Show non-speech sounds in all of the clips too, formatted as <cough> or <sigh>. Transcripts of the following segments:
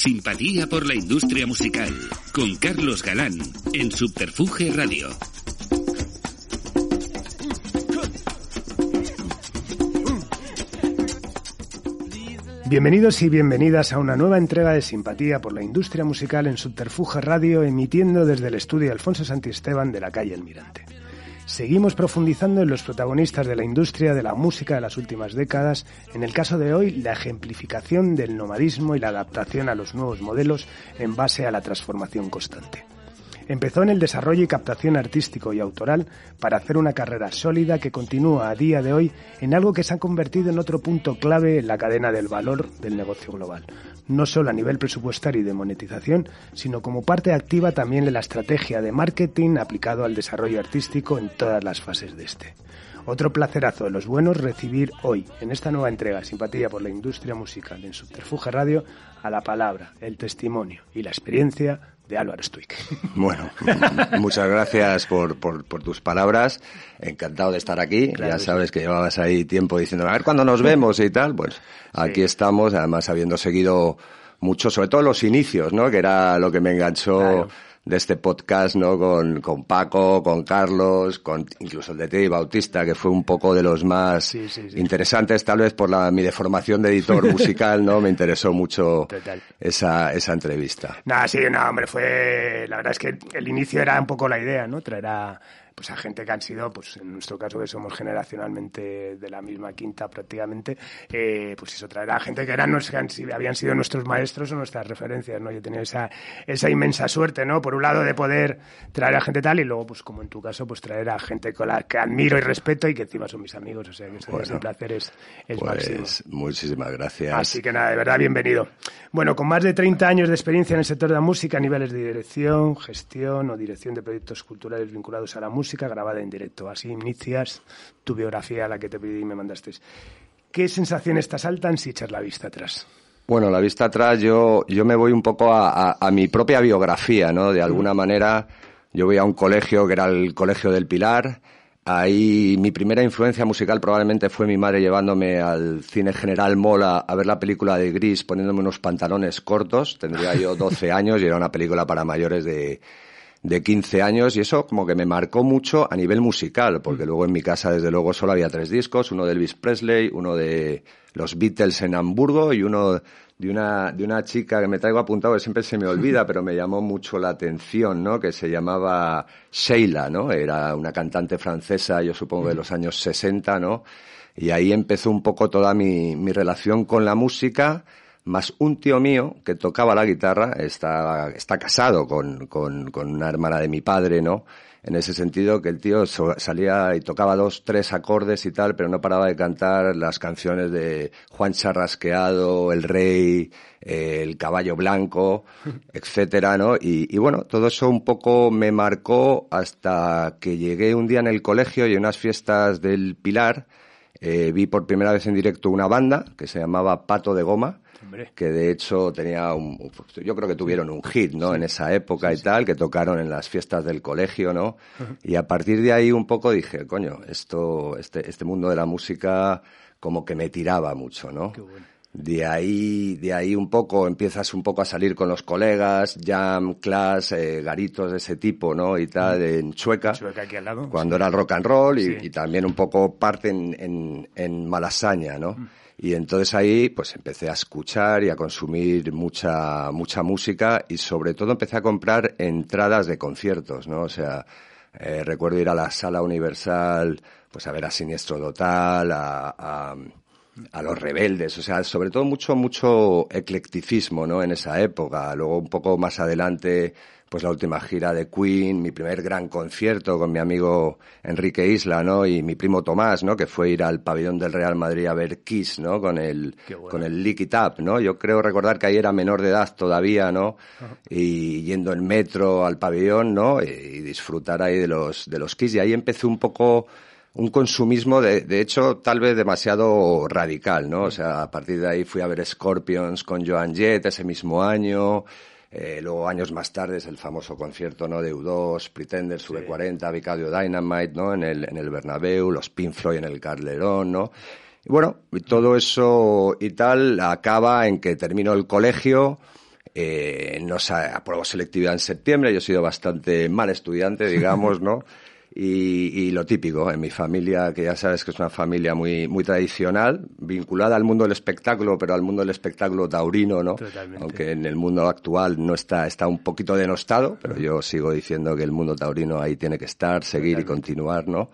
Simpatía por la industria musical con Carlos Galán en Subterfuge Radio. Bienvenidos y bienvenidas a una nueva entrega de Simpatía por la industria musical en Subterfuge Radio, emitiendo desde el estudio Alfonso Santisteban de la calle El Mirante. Seguimos profundizando en los protagonistas de la industria de la música de las últimas décadas, en el caso de hoy la ejemplificación del nomadismo y la adaptación a los nuevos modelos en base a la transformación constante. Empezó en el desarrollo y captación artístico y autoral para hacer una carrera sólida que continúa a día de hoy en algo que se ha convertido en otro punto clave en la cadena del valor del negocio global, no solo a nivel presupuestario y de monetización, sino como parte activa también de la estrategia de marketing aplicado al desarrollo artístico en todas las fases de este. Otro placerazo de los buenos recibir hoy, en esta nueva entrega Simpatía por la Industria Musical en Subterfuge Radio, a la palabra, el testimonio y la experiencia de Álvaro Stuick. Bueno, <laughs> muchas gracias por, por, por, tus palabras. Encantado de estar aquí. Claro, ya sabes que llevabas ahí tiempo diciendo, a ver cuándo nos vemos y tal. Pues sí. aquí estamos, además habiendo seguido mucho, sobre todo los inicios, ¿no? Que era lo que me enganchó. Claro de este podcast, ¿no? Con, con Paco, con Carlos, con incluso el de Teddy Bautista, que fue un poco de los más sí, sí, sí. interesantes, tal vez por la, mi deformación de editor <laughs> musical, ¿no? Me interesó mucho esa, esa entrevista. Nada, sí, no, hombre, fue, la verdad es que el inicio era un poco la idea, ¿no? Traer a, pues a gente que han sido, pues en nuestro caso que somos generacionalmente de la misma quinta prácticamente, eh, pues eso, traer a gente que eran que habían sido nuestros maestros o nuestras referencias, ¿no? Yo he tenido esa, esa inmensa suerte, ¿no? Por un lado de poder traer a gente tal y luego, pues como en tu caso, pues traer a gente con la que admiro y respeto y que encima son mis amigos, o sea que bueno, placer es, es pues, máximo. Muchísimas gracias. Así que nada, de verdad, bienvenido. Bueno, con más de 30 años de experiencia en el sector de la música a niveles de dirección, gestión o dirección de proyectos culturales vinculados a la música grabada en directo. Así inicias tu biografía, la que te pedí y me mandaste. ¿Qué sensaciones te asaltan si echas la vista atrás? Bueno, la vista atrás, yo, yo me voy un poco a, a, a mi propia biografía, ¿no? De alguna mm. manera, yo voy a un colegio que era el Colegio del Pilar. Ahí mi primera influencia musical probablemente fue mi madre llevándome al cine General Mola a ver la película de Gris, poniéndome unos pantalones cortos. Tendría yo <laughs> 12 años y era una película para mayores de, de 15 años y eso como que me marcó mucho a nivel musical, porque luego en mi casa desde luego solo había tres discos, uno de Elvis Presley, uno de los Beatles en Hamburgo y uno de una, de una chica que me traigo apuntado que siempre se me olvida, <laughs> pero me llamó mucho la atención, ¿no? Que se llamaba Sheila, ¿no? Era una cantante francesa, yo supongo de los años 60, ¿no? Y ahí empezó un poco toda mi, mi relación con la música, más un tío mío que tocaba la guitarra, está, está casado con, con, con una hermana de mi padre, ¿no? en ese sentido que el tío salía y tocaba dos, tres acordes y tal, pero no paraba de cantar las canciones de Juan Charrasqueado, El Rey, eh, El Caballo Blanco, <laughs> etcétera, ¿no? Y, y, bueno, todo eso un poco me marcó hasta que llegué un día en el colegio y en unas fiestas del Pilar eh, vi por primera vez en directo una banda que se llamaba Pato de Goma, Hombre. que de hecho tenía un, yo creo que tuvieron un hit, ¿no? Sí. En esa época sí, y tal, que tocaron en las fiestas del colegio, ¿no? Uh -huh. Y a partir de ahí un poco dije, coño, esto, este, este mundo de la música como que me tiraba mucho, ¿no? Qué bueno. De ahí, de ahí un poco empiezas un poco a salir con los colegas, jam, class, eh, garitos de ese tipo, ¿no? Y tal, en Chueca. Chueca aquí al lado. Cuando sí. era el rock and roll y, y, también un poco parte en, en, en Malasaña, ¿no? Mm. Y entonces ahí pues empecé a escuchar y a consumir mucha, mucha música y sobre todo empecé a comprar entradas de conciertos, ¿no? O sea, eh, recuerdo ir a la sala universal, pues a ver a Siniestro Total, a, a, a los rebeldes, o sea, sobre todo mucho, mucho eclecticismo, ¿no? En esa época. Luego, un poco más adelante, pues la última gira de Queen, mi primer gran concierto con mi amigo Enrique Isla, ¿no? Y mi primo Tomás, ¿no? Que fue ir al pabellón del Real Madrid a ver Kiss, ¿no? Con el, con el Lick It Up, ¿no? Yo creo recordar que ahí era menor de edad todavía, ¿no? Y yendo en metro al pabellón, ¿no? Y disfrutar ahí de los, de los Kiss. Y ahí empecé un poco un consumismo, de, de hecho, tal vez demasiado radical, ¿no? O sea, a partir de ahí fui a ver Scorpions con Joan Jett ese mismo año, eh, luego años más tarde el famoso concierto, ¿no? De U2, Pretenders, Sube 40, Vicario Dynamite, ¿no? En el, en el Bernabéu, los Pink Floyd en el Calderón, ¿no? Y bueno, todo eso y tal acaba en que termino el colegio, eh, no sé, apruebo selectividad en septiembre, yo he sido bastante mal estudiante, digamos, <laughs> ¿no? Y, y, lo típico, en mi familia, que ya sabes que es una familia muy, muy tradicional, vinculada al mundo del espectáculo, pero al mundo del espectáculo taurino, ¿no? Totalmente. Aunque en el mundo actual no está, está un poquito denostado, pero yo sigo diciendo que el mundo taurino ahí tiene que estar, seguir y continuar, ¿no?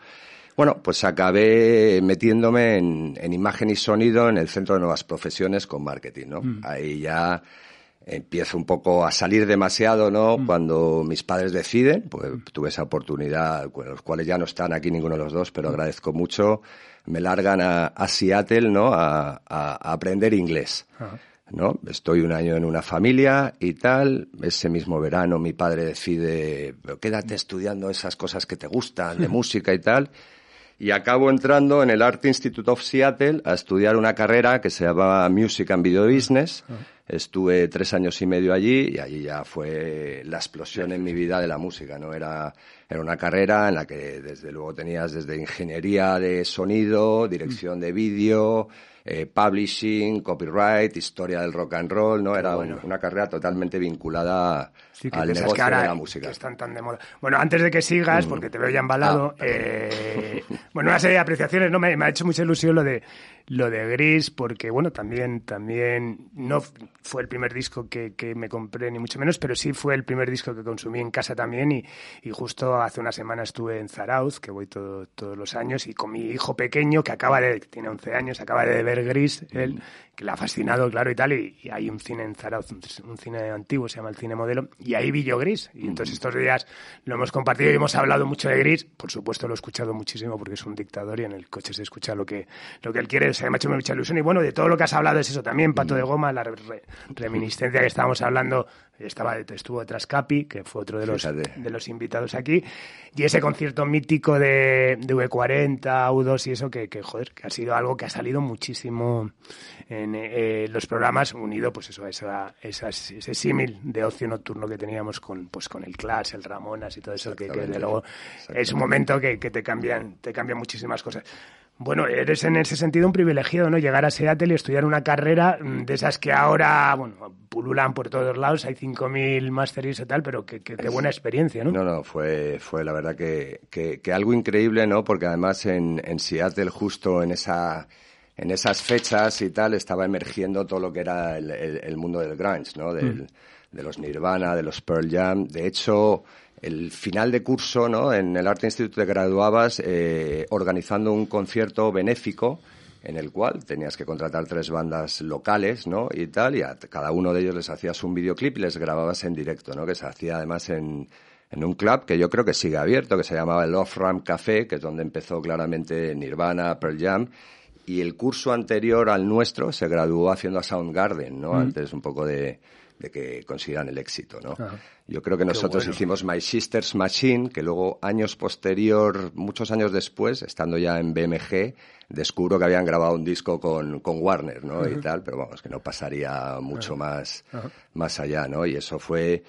Bueno, pues acabé metiéndome en, en, imagen y sonido en el Centro de Nuevas Profesiones con marketing, ¿no? Mm. Ahí ya empiezo un poco a salir demasiado, ¿no? Mm. Cuando mis padres deciden, pues tuve esa oportunidad, los cuales ya no están aquí ninguno de los dos, pero agradezco mucho. Me largan a, a Seattle, ¿no? A, a, a aprender inglés. Ajá. ¿no? Estoy un año en una familia y tal. Ese mismo verano mi padre decide, quédate estudiando esas cosas que te gustan, de música y tal. Y acabo entrando en el Art Institute of Seattle a estudiar una carrera que se llamaba Music and Video Business. Estuve tres años y medio allí y allí ya fue la explosión en mi vida de la música, ¿no? Era, era una carrera en la que desde luego tenías desde ingeniería de sonido, dirección de vídeo, eh, publishing, copyright, historia del rock and roll, ¿no? Era bueno. una, una, carrera totalmente vinculada sí, al negocio que ahora de la música. Que están tan de moda. Bueno, antes de que sigas, porque te veo ya embalado, ah, eh, <laughs> bueno, una serie de apreciaciones, ¿no? Me, me, ha hecho mucha ilusión lo de lo de Gris, porque bueno, también, también no fue el primer disco que, que, me compré, ni mucho menos, pero sí fue el primer disco que consumí en casa también. Y, y justo hace una semana estuve en Zarauz, que voy todo, todos los años, y con mi hijo pequeño, que acaba de, tiene 11 años, acaba de ver Gris, él, que le ha fascinado, claro, y tal. Y, y hay un cine en Zarauz, un, un, cine antiguo, se llama el Cine Modelo, y ahí vi yo Gris. Y entonces estos días lo hemos compartido y hemos hablado mucho de Gris. Por supuesto, lo he escuchado muchísimo porque es un dictador y en el coche se escucha lo que, lo que él quiere. Se me ha hecho mucha ilusión. Y bueno, de todo lo que has hablado es eso también, Pato de Goma, la re, reminiscencia que estábamos hablando. Estaba, estuvo detrás Capi, que fue otro de los, de los invitados aquí. Y ese concierto mítico de, de V40, U2 y eso, que, que, joder, que ha sido algo que ha salido muchísimo en eh, los programas, unido pues eso, a esa, esa, ese símil de ocio nocturno que teníamos con, pues, con el Clash, el Ramonas y todo eso, que, que de luego es un momento que, que te cambian, te cambian muchísimas cosas. Bueno, eres en ese sentido un privilegiado, ¿no? Llegar a Seattle y estudiar una carrera de esas que ahora, bueno, pululan por todos lados, hay 5.000 másteres y tal, pero qué que, que, buena experiencia, ¿no? No, no, fue, fue la verdad que, que, que algo increíble, ¿no? Porque además en, en Seattle, justo en esa en esas fechas y tal estaba emergiendo todo lo que era el, el, el mundo del grunge, ¿no? Del, mm. De los Nirvana, de los Pearl Jam. De hecho, el final de curso, ¿no? En el Art Institute te graduabas eh, organizando un concierto benéfico en el cual tenías que contratar tres bandas locales, ¿no? Y tal, y a cada uno de ellos les hacías un videoclip y les grababas en directo, ¿no? Que se hacía además en, en un club que yo creo que sigue abierto, que se llamaba el Off Ramp Café, que es donde empezó claramente Nirvana, Pearl Jam, y el curso anterior al nuestro se graduó haciendo a Soundgarden, ¿no? Mm. Antes un poco de, de que consigan el éxito, ¿no? Ajá. Yo creo que nosotros bueno. hicimos My Sister's Machine, que luego años posterior, muchos años después, estando ya en BMG, descubro que habían grabado un disco con, con Warner, ¿no? Y tal, pero vamos, que no pasaría mucho más, más allá, ¿no? Y eso fue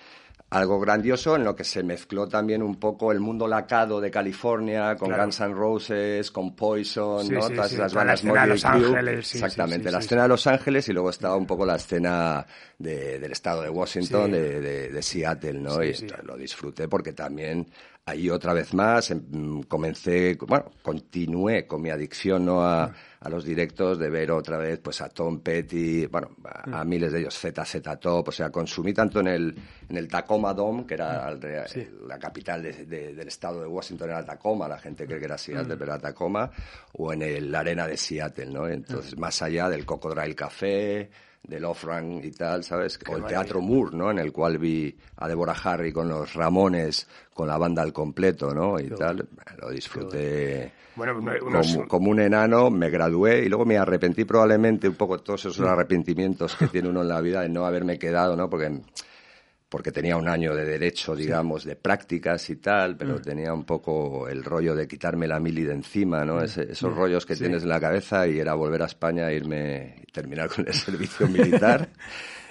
algo grandioso en lo que se mezcló también un poco el mundo lacado de California con claro. Guns N' Roses, con Poison, sí, ¿no? Sí, Todas sí, las bandas la escena de Los Ángeles, Exactamente, la escena de Los Ángeles y luego estaba un poco la escena de, del estado de Washington, de, de, de, Seattle, ¿no? y lo disfruté porque también ahí otra vez más em, comencé, bueno, continué con mi adicción ¿no? a, a, los directos de ver otra vez pues a Tom Petty, bueno, a, miles de ellos, ZZ Top, o sea, consumí tanto en el, en el Tacoma Dome, que era la capital del estado de Washington, era Tacoma, la gente cree que era Seattle, pero era Tacoma, o en el, la arena de Seattle, ¿no? Entonces, más allá del Cocodrile Café, del off-run y tal, ¿sabes? o el Teatro Moore, ¿no? En el cual vi a Deborah Harry con los Ramones, con la banda al completo, ¿no? Y tal. Lo disfruté bueno, como, como, un enano, me gradué y luego me arrepentí probablemente un poco todos esos mm. arrepentimientos que tiene uno en la vida de no haberme quedado, ¿no? Porque porque tenía un año de derecho, digamos, de prácticas y tal, pero mm. tenía un poco el rollo de quitarme la mili de encima, ¿no? Mm. esos mm. rollos que tienes en la cabeza y era volver a España, irme y terminar con el <laughs> servicio militar.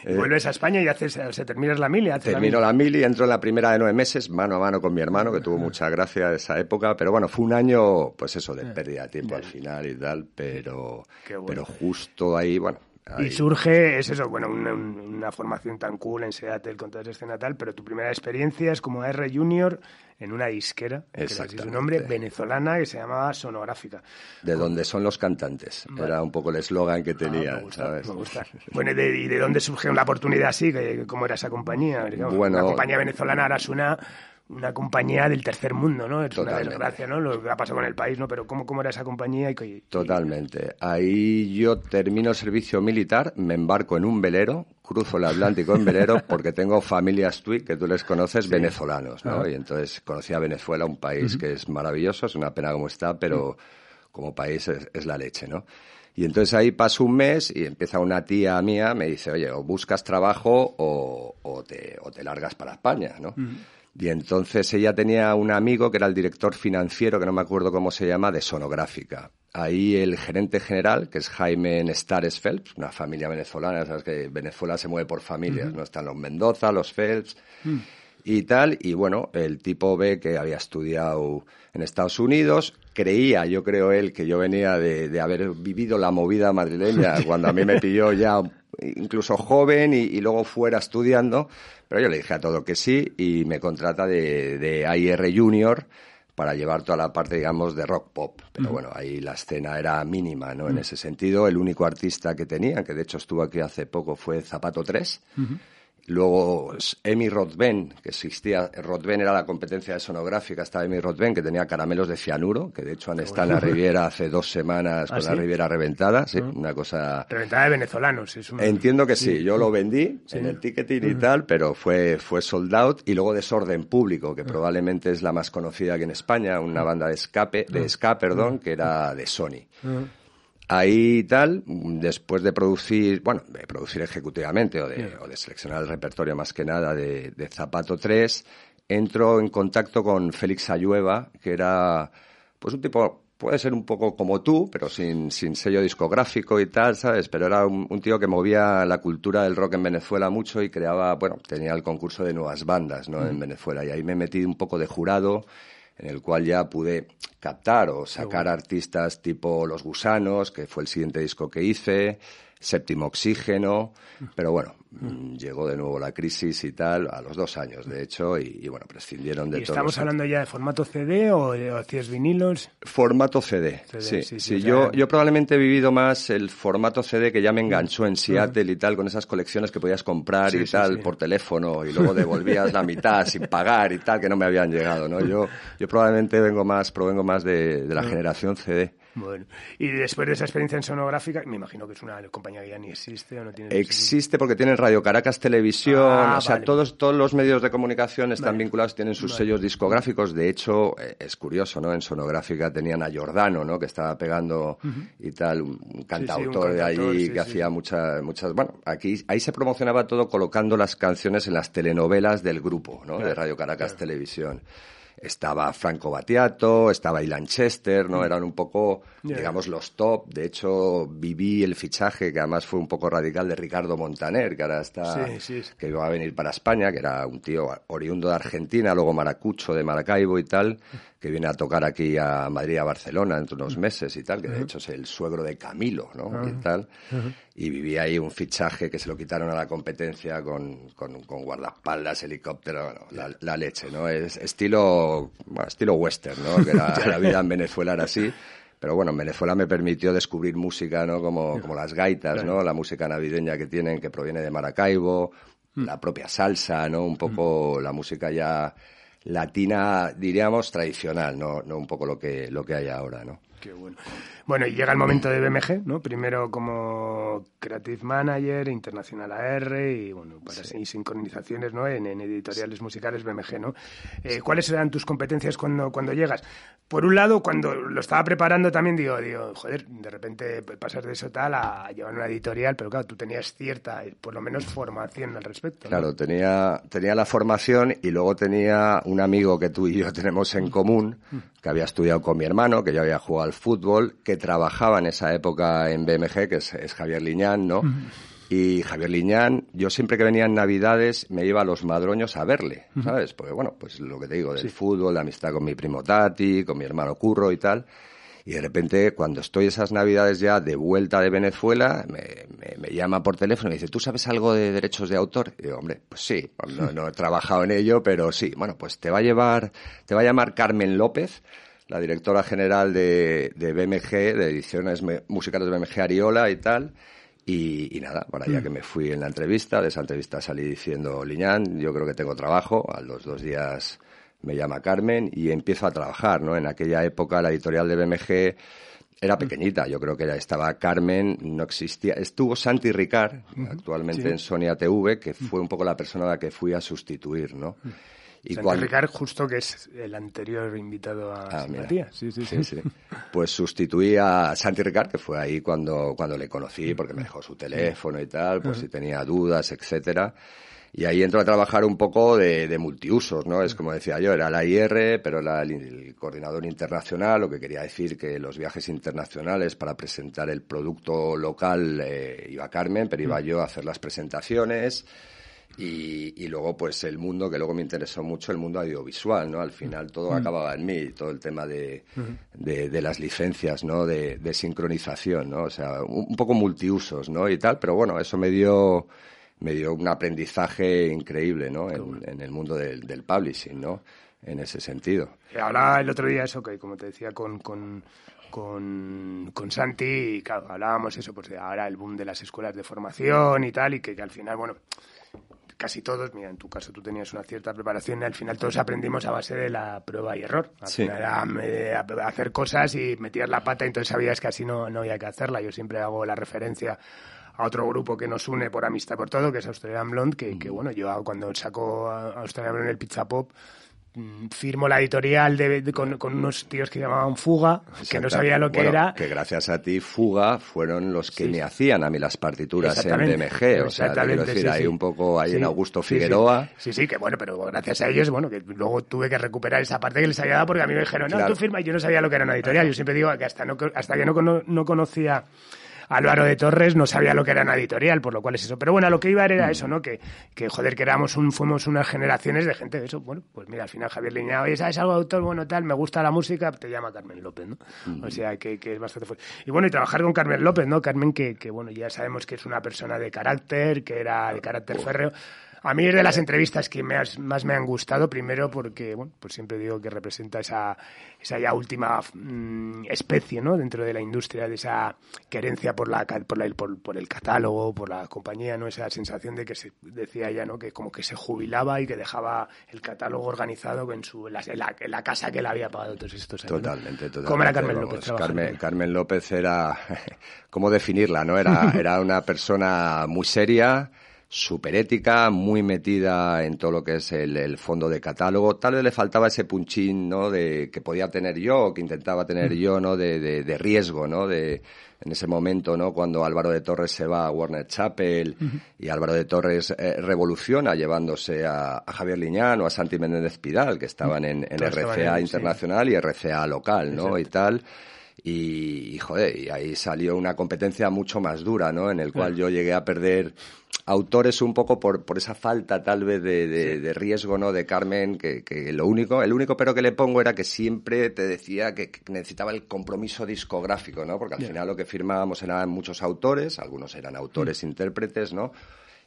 Eh, Vuelves a España y haces, se terminas la mili. Termino la mili. entro en la primera de nueve meses, mano a mano con mi hermano, que tuvo mucha gracia esa época, pero bueno, fue un año, pues eso, de eh, pérdida de tiempo al final y tal, pero, pero justo ahí, bueno, y surge, es eso, bueno, una, formación tan cool en Seattle con toda esa escena tal, pero tu primera experiencia es como R Junior en una disquera, que es su nombre, venezolana, que se llamaba Sonográfica. De donde son los cantantes, era un poco el eslogan que ah, tenía, ¿sabes? <laughs> Bueno, ¿y de, dónde surgió la oportunidad así? ¿Cómo era esa compañía? bueno, la compañía venezolana ahora suena una compañía del tercer mundo, ¿no? Es una desgracia, ¿no? Lo que ha pasado con el país, ¿no? Pero ¿cómo, cómo era esa compañía? Y, Totalmente. Ahí yo termino el servicio militar, me embarco en un velero, cruzo el Atlántico en velero <laughs> porque tengo familias tuit, que tú les conoces, venezolanos, ¿no? Y entonces conocí a Venezuela, un país que es maravilloso, es una pena como está, pero como país es, la leche, ¿no? Y entonces ahí paso un mes y empieza una tía mía, me dice, oye, o buscas trabajo o, o, te, o te largas para España, ¿no? Y entonces ella tenía un amigo que era el director financiero, que no me acuerdo cómo se llama, de Sonográfica. Ahí el gerente general, que es Jaime Nestares Phelps, una familia venezolana, sabes que Venezuela se mueve por familias, ¿no? Están los Mendoza, los Phelps mm. Y tal. Y bueno, el tipo ve que había estudiado en Estados Unidos. Creía, yo creo él, que yo venía de, de haber vivido la movida madrileña cuando a mí me pilló ya incluso joven y, luego fuera estudiando, pero yo le dije a todo que sí y me contrata de, de AIR Junior para llevar toda la parte, digamos, de rock pop. Pero bueno, ahí la escena era mínima, ¿no? En ese sentido, el único artista que tenía, que de hecho estuvo aquí hace poco, fue Zapato 3. Luego Emi Rodben, que existía, Rodben era la competencia de sonográfica, estaba Emi Rodben, que tenía caramelos de cianuro, que de hecho han estado en la Riviera hace dos semanas ¿Ah, con la Riviera reventada, sí, una cosa... Reventada de venezolanos, es Entiendo que sí, yo lo vendí en el ticketing y tal, pero fue, fue sold out, y luego Desorden Público, que probablemente es la más conocida aquí en España, una banda de escape, de ska, perdón, que era de Sony. Ahí tal, después de producir, bueno, de producir ejecutivamente o de, o de seleccionar el repertorio más que nada de, de, Zapato 3, entro en contacto con Félix Ayueva, que era pues un tipo, puede ser un poco como tú, pero sin, sin sello discográfico y tal, ¿sabes? Pero era un, un, tío que movía la cultura del rock en Venezuela mucho y creaba, bueno, tenía el concurso de nuevas bandas, ¿no? En Venezuela. Y ahí me metí un poco de jurado en el cual ya pude captar o sacar artistas tipo Los Gusanos, que fue el siguiente disco que hice, Séptimo Oxígeno, pero bueno, mm, llegó de nuevo la crisis y tal, a los dos años de hecho, y, bueno, prescindieron de ¿Y ¿Estamos hablando ya de formato CD o hacías vinilos? Formato CD, sí. sí, yo, yo probablemente he vivido más el formato CD que ya me enganchó en mm. Seattle y tal, con esas colecciones que podías comprar y tal por teléfono y <laughs> luego devolvías la mitad sin pagar y tal, que no me habían llegado, ¿no? Yo, yo probablemente vengo más, provengo más de, de la mm. generación CD. Bueno, y después de esa experiencia en sonográfica, me imagino que es una compañía que ya ni existe o no tiene. Existe porque tiene Radio Caracas Televisión, ah, o sea, todos, todos los medios de comunicación están vinculados, tienen sus sellos discográficos. De hecho, eh, es curioso, ¿no? En sonográfica tenían a Giordano, ¿no? Que estaba pegando y tal, un cantautor, de allí que hacía muchas, muchas. Bueno, aquí ahí se promocionaba todo colocando las canciones en las telenovelas del grupo, ¿no? de Radio Caracas Televisión estaba Franco Battiato, estaba Ilan Chester, ¿no? Mm. Eran un poco, digamos, los top. De hecho, viví el fichaje, que además fue un poco radical, de Ricardo Montaner, que ahora está, que iba a venir para España, que era un tío oriundo de Argentina, luego maracucho de Maracaibo y tal, que viene a tocar aquí a Madrid, a Barcelona, entre unos meses y tal, que de hecho es el suegro de Camilo, ¿no? Y tal. Y vivía ahí un fichaje que se lo quitaron a la competencia con, con, con guardaespaldas, helicóptero, bueno, la, la leche, ¿no? Es estilo, bueno, estilo western, ¿no? Que la, <laughs> la vida en Venezuela era así. Pero bueno, en Venezuela me permitió descubrir música, ¿no? Como, como las gaitas, ¿no? La música navideña que tienen, que proviene de Maracaibo, la propia salsa, ¿no? Un poco la música ya latina, diríamos, tradicional, no, no un poco lo que, lo que hay ahora, ¿no? Qué bueno. Bueno, y llega el momento de BMG, ¿no? Primero como Creative Manager, Internacional AR y, bueno, para sí. sincronizaciones, ¿no? En, en editoriales musicales BMG, ¿no? Eh, ¿Cuáles eran tus competencias cuando, cuando llegas? Por un lado, cuando lo estaba preparando también digo, digo, joder, de repente pasas de eso tal a llevar una editorial, pero claro, tú tenías cierta, por lo menos, formación al respecto. ¿no? Claro, tenía, tenía la formación y luego tenía un amigo que tú y yo <laughs> tenemos en común, que había estudiado con mi hermano, que ya había jugado al fútbol, que trabajaba en esa época en BMG, que es, es Javier Liñán, ¿no? Y Javier Liñán, yo siempre que venía en Navidades me iba a los madroños a verle, ¿sabes? Porque bueno, pues lo que te digo, del fútbol, la amistad con mi primo Tati, con mi hermano Curro y tal. Y de repente, cuando estoy esas navidades ya de vuelta de Venezuela, me, me, me llama por teléfono y me dice, ¿tú sabes algo de derechos de autor? Y digo, hombre, pues sí, no, no he trabajado en ello, pero sí. Bueno, pues te va a llevar, te va a llamar Carmen López, la directora general de, de BMG, de ediciones musicales de BMG Ariola y tal. Y, y nada, para allá que me fui en la entrevista, de esa entrevista salí diciendo, Liñán, yo creo que tengo trabajo, a los dos días me llama Carmen y empiezo a trabajar, ¿no? En aquella época la editorial de BMG era pequeñita, yo creo que ya estaba Carmen, no existía, estuvo Santi Ricard, actualmente sí. en Sonia TV, que fue un poco la persona a la que fui a sustituir, ¿no? Y Santi cuando- Ricard, justo que es el anterior invitado a Ah. Simpatía. Sí, sí, sí. Sí, sí. Pues sustituí a Santi Ricard, que fue ahí cuando, cuando le conocí, porque me dejó su teléfono y tal, por si tenía dudas, etcétera. Y ahí entro a trabajar un poco de, de multiusos, ¿no? Es como decía yo, era la IR, pero era el, el coordinador internacional, lo que quería decir que los viajes internacionales para presentar el producto local eh, iba Carmen, pero iba yo a hacer las presentaciones. Y, y luego, pues el mundo, que luego me interesó mucho, el mundo audiovisual, ¿no? Al final todo acababa en mí, todo el tema de, de, de las licencias, ¿no? De, de sincronización, ¿no? O sea, un, un poco multiusos, ¿no? Y tal, pero bueno, eso me dio, me dio un aprendizaje increíble, ¿no? En, en el mundo del, del publishing, ¿no? En ese sentido. Eh, Hablaba el otro día eso, que como te decía, con, con, con, con Santi, y claro, hablábamos eso, pues de ahora el boom de las escuelas de formación y tal, y que, que al final, bueno, casi todos, mira, en tu caso tú tenías una cierta preparación y al final todos aprendimos a base de la prueba y error. Al Sí. final era eh, a- hacer cosas y metías la pata y entonces sabías que así no, no había que hacerla. Yo siempre hago la referencia a otro grupo que nos une por amistad por todo, que es Australian Blonde, que, que bueno, yo cuando saco a Australian Blonde el Pizza Pop, mm, firmo la editorial de, de- con, con unos tíos que llamaban Fuga, que no sabía lo que Bueno, era. Que gracias a ti, Fuga, fueron los que me hacían a mí las partituras en BMG. O sea, te quiero decir, sí, ahí sí. un poco, ahí en Augusto. Figueroa. Sí, sí, que bueno, pero gracias a ellos, bueno, que luego tuve que recuperar esa parte que les había dado porque a mí me dijeron, no, Claro. tú firma, y yo no sabía lo que era una editorial. Yo siempre digo que hasta, no, hasta que no, cono- no conocía Álvaro de Torres no sabía lo que era una editorial, por lo cual es eso. Pero bueno, a lo que iba Mm. era eso, ¿no? Que, que joder, que éramos un, fuimos unas generaciones de gente de eso. Bueno, pues mira, al final Javier Liñao, oye, ¿sabes algo de autor? Bueno, tal, me gusta la música, te llama Carmen López, ¿no? Mm. O sea, que, que es bastante fuerte. Y bueno, y trabajar con Carmen López, ¿no? Carmen, que, que bueno, ya sabemos que es una persona de carácter, que era de carácter férreo. A mí es de las entrevistas que me has- más me han gustado, primero porque, bueno, pues siempre digo que representa esa, esa ya última mm, especie, ¿no? Dentro de la industria, de esa querencia por, la, por, la- por, por el catálogo, por la compañía, ¿no? Esa sensación de que se decía ella, ¿no? Que como que se jubilaba y que dejaba el catálogo organizado en, su, en, la, en la- en la casa que le había pagado todos estos años. Totalmente, totalmente. ¿Cómo era Carmen López? Carmen, Carmen López era, <laughs> ¿cómo definirla? no Era, era una persona muy seria, súper ética, muy metida en todo lo que es el, el fondo de catálogo. Tal vez le faltaba ese punchín, ¿no? De, que podía tener yo, que intentaba tener yo, ¿no? De, de, de riesgo, ¿no? De, en ese momento, ¿no? Cuando Álvaro de Torres se va a Warner Chapel y Álvaro de Torres eh, revoluciona llevándose a, a Javier Liñán o a Santi Méndez Pidal, que estaban en, en Todos estaban RCA sí. Internacional y RCA local, ¿no? Y tal. Y, y, joder, y ahí salió una competencia mucho más dura, ¿no? En el cual yo llegué a perder autores un poco por, por esa falta tal vez de, de, de riesgo, ¿no? De Carmen, que, que, lo único, el único pero que le pongo era que siempre te decía que, que necesitaba el compromiso discográfico, ¿no? Porque al yeah. final lo que firmábamos eran muchos autores, algunos eran autores, mm. intérpretes, ¿no?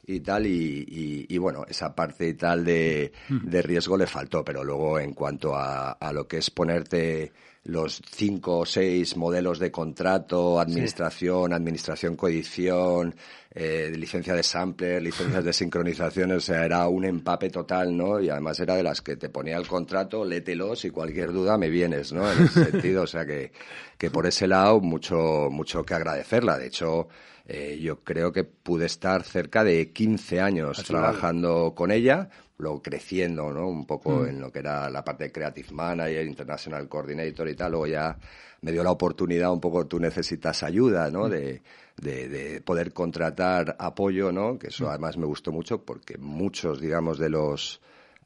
y tal, y, y, y, bueno, esa parte y tal de, de, riesgo le faltó, pero luego en cuanto a, a lo que es ponerte los cinco o seis modelos de contrato, administración, sí. administración coedición, eh, licencia de sampler, licencias de <laughs> sincronización, o sea, era un empape total, ¿no? Y además era de las que te ponía el contrato, lételos y cualquier duda me vienes, ¿no? En ese sentido, o sea que, que por ese lado mucho, mucho que agradecerla. De hecho, eh, yo creo que pude estar cerca de 15 años trabajando con ella, luego creciendo, ¿no? Un poco mm. en lo que era la parte de Creative Manager, International Coordinator y tal, luego ya me dio la oportunidad un poco, tú necesitas ayuda, ¿no? Mm. De, de, de, poder contratar apoyo, ¿no? Que eso mm. además me gustó mucho porque muchos, digamos, de los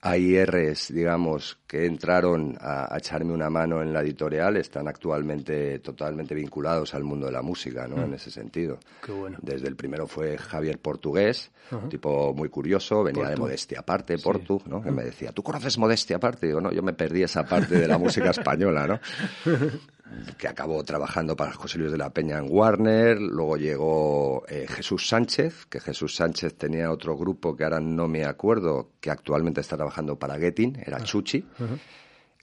AIRs, digamos, que entraron a, a, echarme una mano en la editorial están actualmente totalmente vinculados al mundo de la música, ¿no? Mm. En ese sentido. Qué bueno. Desde el primero fue Javier Portugués, uh -huh. tipo muy curioso, venía Portu. de Modestia Aparte, Portu, sí. ¿no? Que me decía, ¿tú conoces Modestia Aparte? Digo, no, yo me perdí esa parte de la música española, ¿no? <laughs> que acabó trabajando para José Luis de la Peña en Warner, luego llegó eh, Jesús Sánchez, que Jesús Sánchez tenía otro grupo que ahora no me acuerdo, que actualmente está trabajando para Getting, era ah. Chuchi. Uh -huh.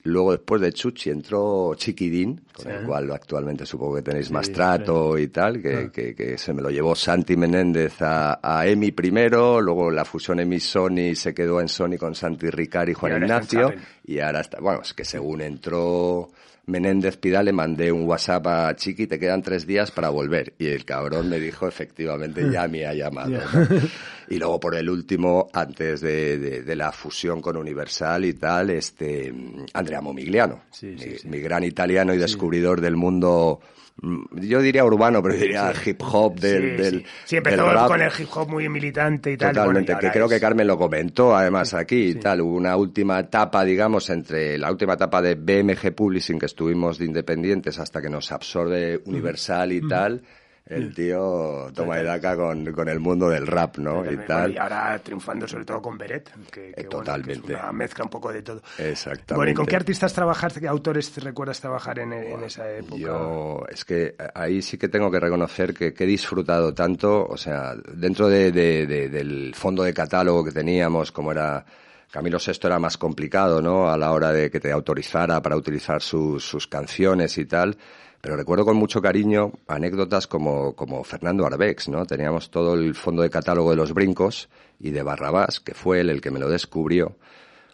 Luego, después de Chuchi, entró Chiquidín, con sí. el cual actualmente supongo que tenéis sí, más trato sí. y tal, que, ah. que, que, se me lo llevó Santi Menéndez a, a EMI primero, luego la fusión EMI-Sony se quedó en Sony con Santi Ricari y Juan y Ignacio, y ahora está, bueno, es que según entró Menéndez Pidal le mandé un WhatsApp a Chiqui, te quedan tres días para volver. Y el cabrón me dijo, efectivamente, ya me ha llamado. Yeah. ¿no? Y luego por el último, antes de, de, de, la fusión con Universal y tal, este, Andrea Momigliano, sí, sí, mi, sí. mi, gran italiano y descubridor del mundo yo diría urbano, pero diría sí. hip hop del, sí, del sí. sí empezó del con el hip hop muy militante y tal. Totalmente, y bueno, y que creo es... que Carmen lo comentó además aquí y tal. Hubo una última etapa, digamos, entre la última etapa de BMG Publishing que estuvimos de independientes hasta que nos absorbe Universal y tal el tío toma de daca con, con, el mundo del rap, ¿no? Y, tal. y ahora triunfando sobre todo con Beret, que, que, Totalmente. Bueno, que es una mezcla un poco de todo. Exactamente. Bueno, ¿y con qué artistas trabajar, qué autores recuerdas trabajar en, en, esa época? Yo, es que ahí sí que tengo que reconocer que, que he disfrutado tanto, o sea, dentro de, de, de, del fondo de catálogo que teníamos, como era... Camilo VI era más complicado, ¿no? A la hora de que te autorizara para utilizar sus, canciones y tal pero recuerdo con mucho cariño anécdotas como, como Fernando Arbex, ¿no? Teníamos todo el fondo de catálogo de los brincos y de Barrabás, que fue él el que me lo descubrió,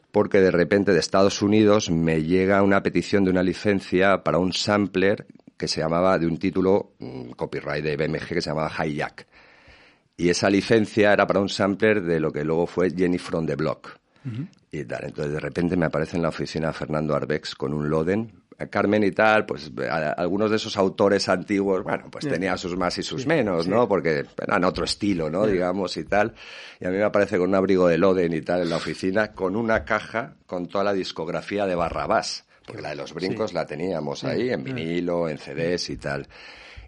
porque de repente de Estados Unidos me llega una petición de una licencia para un sampler que se llamaba, de un título, un copyright de BMG que se llamaba Hijack. Y esa licencia era para un sampler de lo que luego fue Jenny from the Block. Uh -huh. Y tal. Entonces de repente me aparece en la oficina Fernando Arbex con un Loden Carmen y tal, pues a, algunos de esos autores antiguos, bueno, pues yeah. tenía sus más y sus sí, menos, sí. ¿no? Porque eran otro estilo, ¿no? Yeah. Digamos y tal. Y a mí me aparece con un abrigo de Loden y tal en la oficina, con una caja con toda la discografía de Barrabás. Porque la de los brincos sí. la teníamos ahí, en vinilo, en CDs y tal.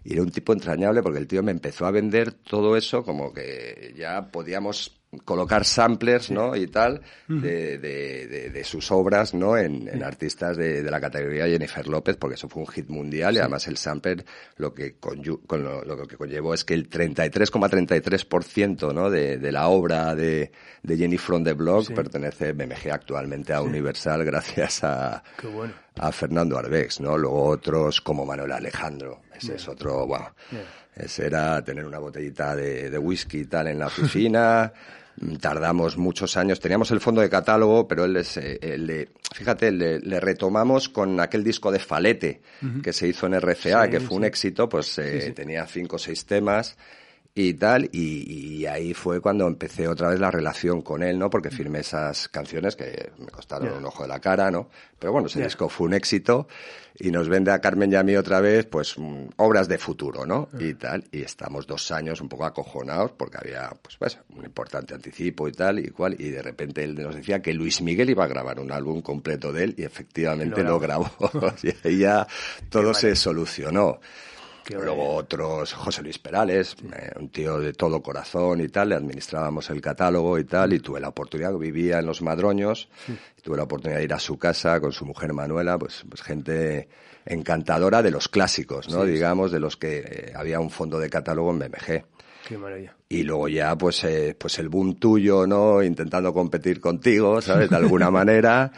Y era un tipo entrañable porque el tío me empezó a vender todo eso como que ya podíamos colocar samplers, ¿no? Y tal, de, de, de, de sus obras, ¿no? En, en artistas de, de, la categoría Jennifer López, porque eso fue un hit mundial y además el sampler lo que, con, lo, lo, que conllevó es que el 33,33%, ¿no? De, de la obra de, de Jenny from the Block sí. pertenece BMG actualmente a sí. Universal <laughs> gracias a, bueno. a Fernando Arbex, ¿no? Luego otros como Manuel Alejandro, ese yeah. es otro, wow. Yeah. Ese era tener una botellita de, de whisky y tal en la oficina. <laughs> tardamos muchos años. Teníamos el fondo de catálogo, pero él, es, él le, fíjate, le, le, retomamos con aquel disco de Falete uh -huh. que se hizo en RCA, sí, que fue sí. un éxito, pues eh, sí, tenía cinco o seis temas y tal, y, y ahí fue cuando empecé otra vez la relación con él, ¿no? Porque firmé esas canciones que me costaron un ojo de la cara, ¿no? Pero bueno, ese disco fue un éxito y nos vende a Carmen y a mí otra vez, pues, mm, obras de futuro, ¿no? Y tal, y estamos dos años un poco acojonados porque había, pues, pues, un importante anticipo y tal, y cual, y de repente él nos decía que Luis Miguel iba a grabar un álbum completo de él y efectivamente lo lo grabó. <laughs> y ahí ya <laughs> todo se solucionó. Qué Luego otros, José Luis Perales, eh, un tío de todo corazón y tal, le administrábamos el catálogo y tal, y tuve la oportunidad, vivía en Los Madroños, y tuve la oportunidad de ir a su casa con su mujer Manuela, pues, pues gente encantadora de los clásicos, ¿no? Digamos, de los que eh, había un fondo de catálogo en BMG. Qué maravilla. Y luego ya, pues, eh, pues el boom tuyo, ¿no? Intentando competir contigo, ¿sabes? De alguna <laughs> manera.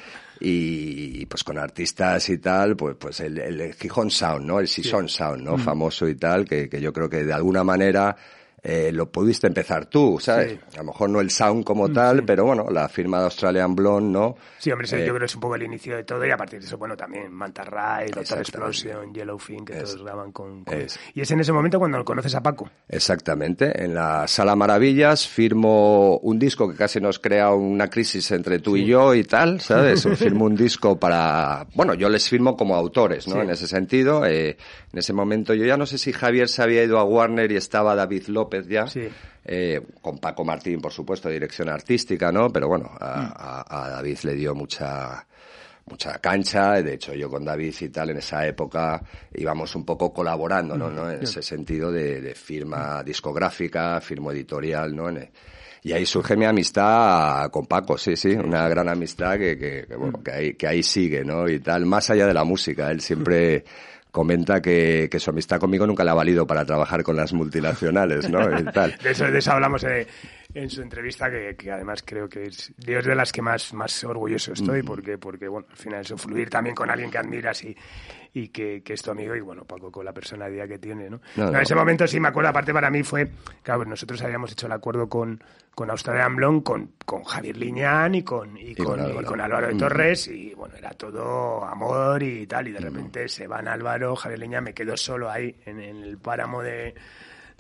Y pues con artistas y tal, pues, pues el, el Gijón Sound, ¿no? El Sison Sound, ¿no? Famoso y tal, que, que yo creo que de alguna manera eh, lo pudiste empezar tú, ¿sabes? Sí. A lo mejor no el sound como tal, pero bueno, la firma de Australian Blonde, ¿no? Sí, hombre, Eh, yo creo que es un poco el inicio de todo y a partir de eso, bueno, también Manta Ray, Doctor. Explosion, Yellowfin, que Es- todos graban con... con- es. Y es en ese momento cuando conoces a Paco. Exactamente. En la Sala Maravillas firmo un disco que casi nos crea una crisis entre tú y yo y tal, ¿sabes? <laughs> firmo un disco para... Bueno, yo les firmo como autores, ¿no? Sí. En ese sentido. Eh, en ese momento yo ya no sé si Javier se había ido a Warner y estaba David López ya. Sí. Eh, con Paco Martín, por supuesto, dirección artística, ¿no? Pero bueno, a, Mm. a- a David le dio mucha mucha cancha, de hecho yo con David y tal en esa época íbamos un poco colaborando, ¿no? ¿no? En ese sentido de, de firma discográfica, firma editorial, ¿no? En- y ahí surge mi amistad con Paco, sí, sí, una gran amistad que, que, que, bueno, que ahí, que ahí sigue, ¿no? Y tal, más allá de la música, él siempre <laughs> comenta que, que su amistad conmigo nunca le ha valido para trabajar con las multinacionales, ¿no? Y tal. <laughs> De eso, de eso hablamos eh, en su entrevista, que, que además creo que es de es de las que más, más orgulloso estoy, porque, porque, bueno, al final eso, fluir también con alguien que admiras y, y que, que es tu amigo, y bueno, Paco con la personalidad que tiene, ¿no? No. En ese momento sí me acuerdo, aparte para mí fue, claro, nosotros habíamos hecho el acuerdo con, con Australian Blonde, con, con Javier Liñán y con, y con con, y Álvaro. con Álvaro de Torres, y bueno, era todo amor y tal, y de repente se van Álvaro, Javier Liñán, me quedo solo ahí en, en el páramo de,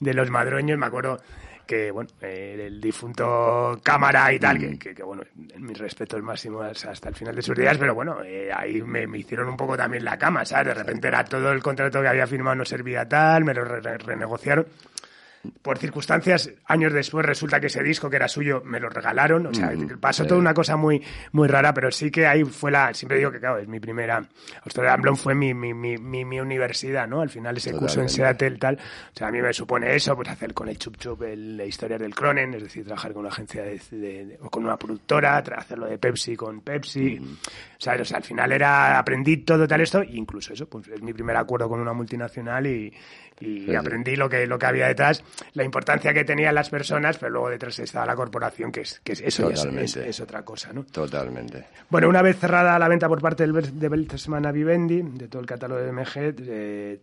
de los madroños, me acuerdo que, bueno, eh, el difunto Cámara y tal, que, que, que, bueno, mis respetos máximos hasta el final de sus días, pero bueno, eh, ahí me, me hicieron un poco también la cama, ¿sabes? De repente era todo el contrato que había firmado no servía tal, me lo re- renegociaron. Por circunstancias, años después resulta que ese disco que era suyo me lo regalaron, o sea, pasó toda una cosa muy muy rara, pero sí que ahí fue la, siempre digo que claro, es mi primera, Australia Blonde fue mi, mi, mi, mi, mi universidad, ¿no? Al final ese curso en. Seattle tal, o sea, a mí me supone eso, pues hacer con el Chup Chup el, la historia del Cronen, es decir, trabajar con una agencia de, o con una productora, hacerlo de Pepsi con Pepsi, o, sea, o sea, al final era, aprendí todo tal esto, e incluso eso, pues es mi primer acuerdo con una multinacional y, y sí. aprendí lo que, lo que había detrás, la importancia que tenían las personas, pero luego detrás estaba la corporación, que es, que es- eso es, es, Totalmente. es otra cosa, ¿no? Totalmente. Bueno, una vez cerrada la venta por parte del, de Bertelsmann a Vivendi, de todo el catálogo de MG, eh,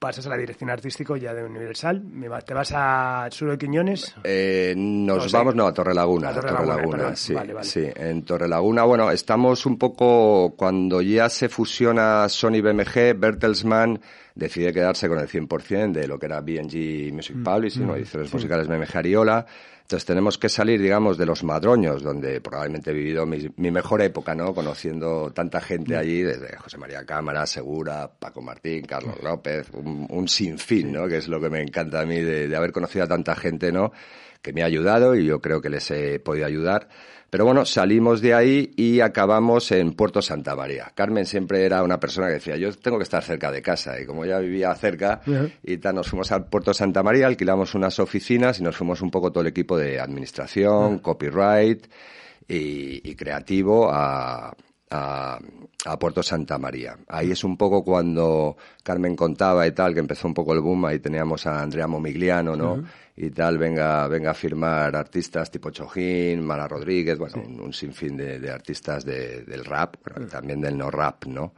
pasas a la dirección artístico ya de Universal. Me va- ¿Te vas a Suro de Quiñones? Eh, nos vamos, no, a Torrelaguna. A A Torrelaguna, Torrelaguna, perdón. sí, Vale, vale. sí. En Torrelaguna, bueno, estamos un poco, cuando ya se fusiona Sony BMG, Bertelsmann decide quedarse con el 100% de lo que era BNG Music Mm, Publishing, ¿no? ediciones musicales BMG Ariola. Entonces tenemos que salir, digamos, de los madroños, donde probablemente he vivido mi, mi mejor época, ¿no? Conociendo tanta Mm. gente allí, desde José María Cámara, Segura, Paco Martín, Carlos López, un, un sinfín, ¿no? Que es lo que me encanta a mí de, de haber conocido a tanta gente, ¿no? Que me ha ayudado y yo creo que les he podido ayudar. Pero bueno, salimos de ahí y acabamos en Puerto Santa María. Carmen siempre era una persona que decía, yo tengo que estar cerca de casa. Y como ya vivía cerca, y tal, nos fuimos al Puerto Santa María, alquilamos unas oficinas y nos fuimos un poco todo el equipo de administración, copyright y, y creativo a, a, a Puerto Santa María. Ahí es un poco cuando Carmen contaba y tal, que empezó un poco el boom, ahí teníamos a Andrea Momigliano, ¿no? Y tal, venga, venga a firmar artistas tipo Chojín, Mara Rodríguez, bueno, un, un sinfín de, de artistas de- del rap, bueno, y también del no rap, ¿no?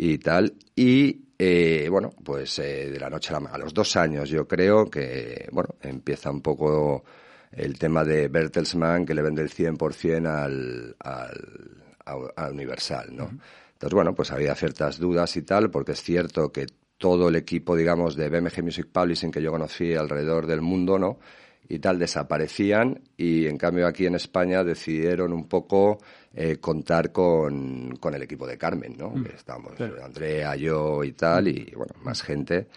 y tal. Y eh, bueno, pues eh, de la noche a la a los dos años yo creo que, bueno, empieza un poco el tema de Bertelsmann que le vende el 100% al, al, a, a Universal, ¿no? Entonces, bueno, pues había ciertas dudas y tal, porque es cierto que todo el equipo, digamos, de BMG Music Publishing que yo conocí alrededor del mundo, ¿no? y tal desaparecían y en cambio aquí en España decidieron un poco eh, contar con, con, el equipo de Carmen, ¿no? Mm. Que estábamos Andrea, yo y tal y bueno, más gente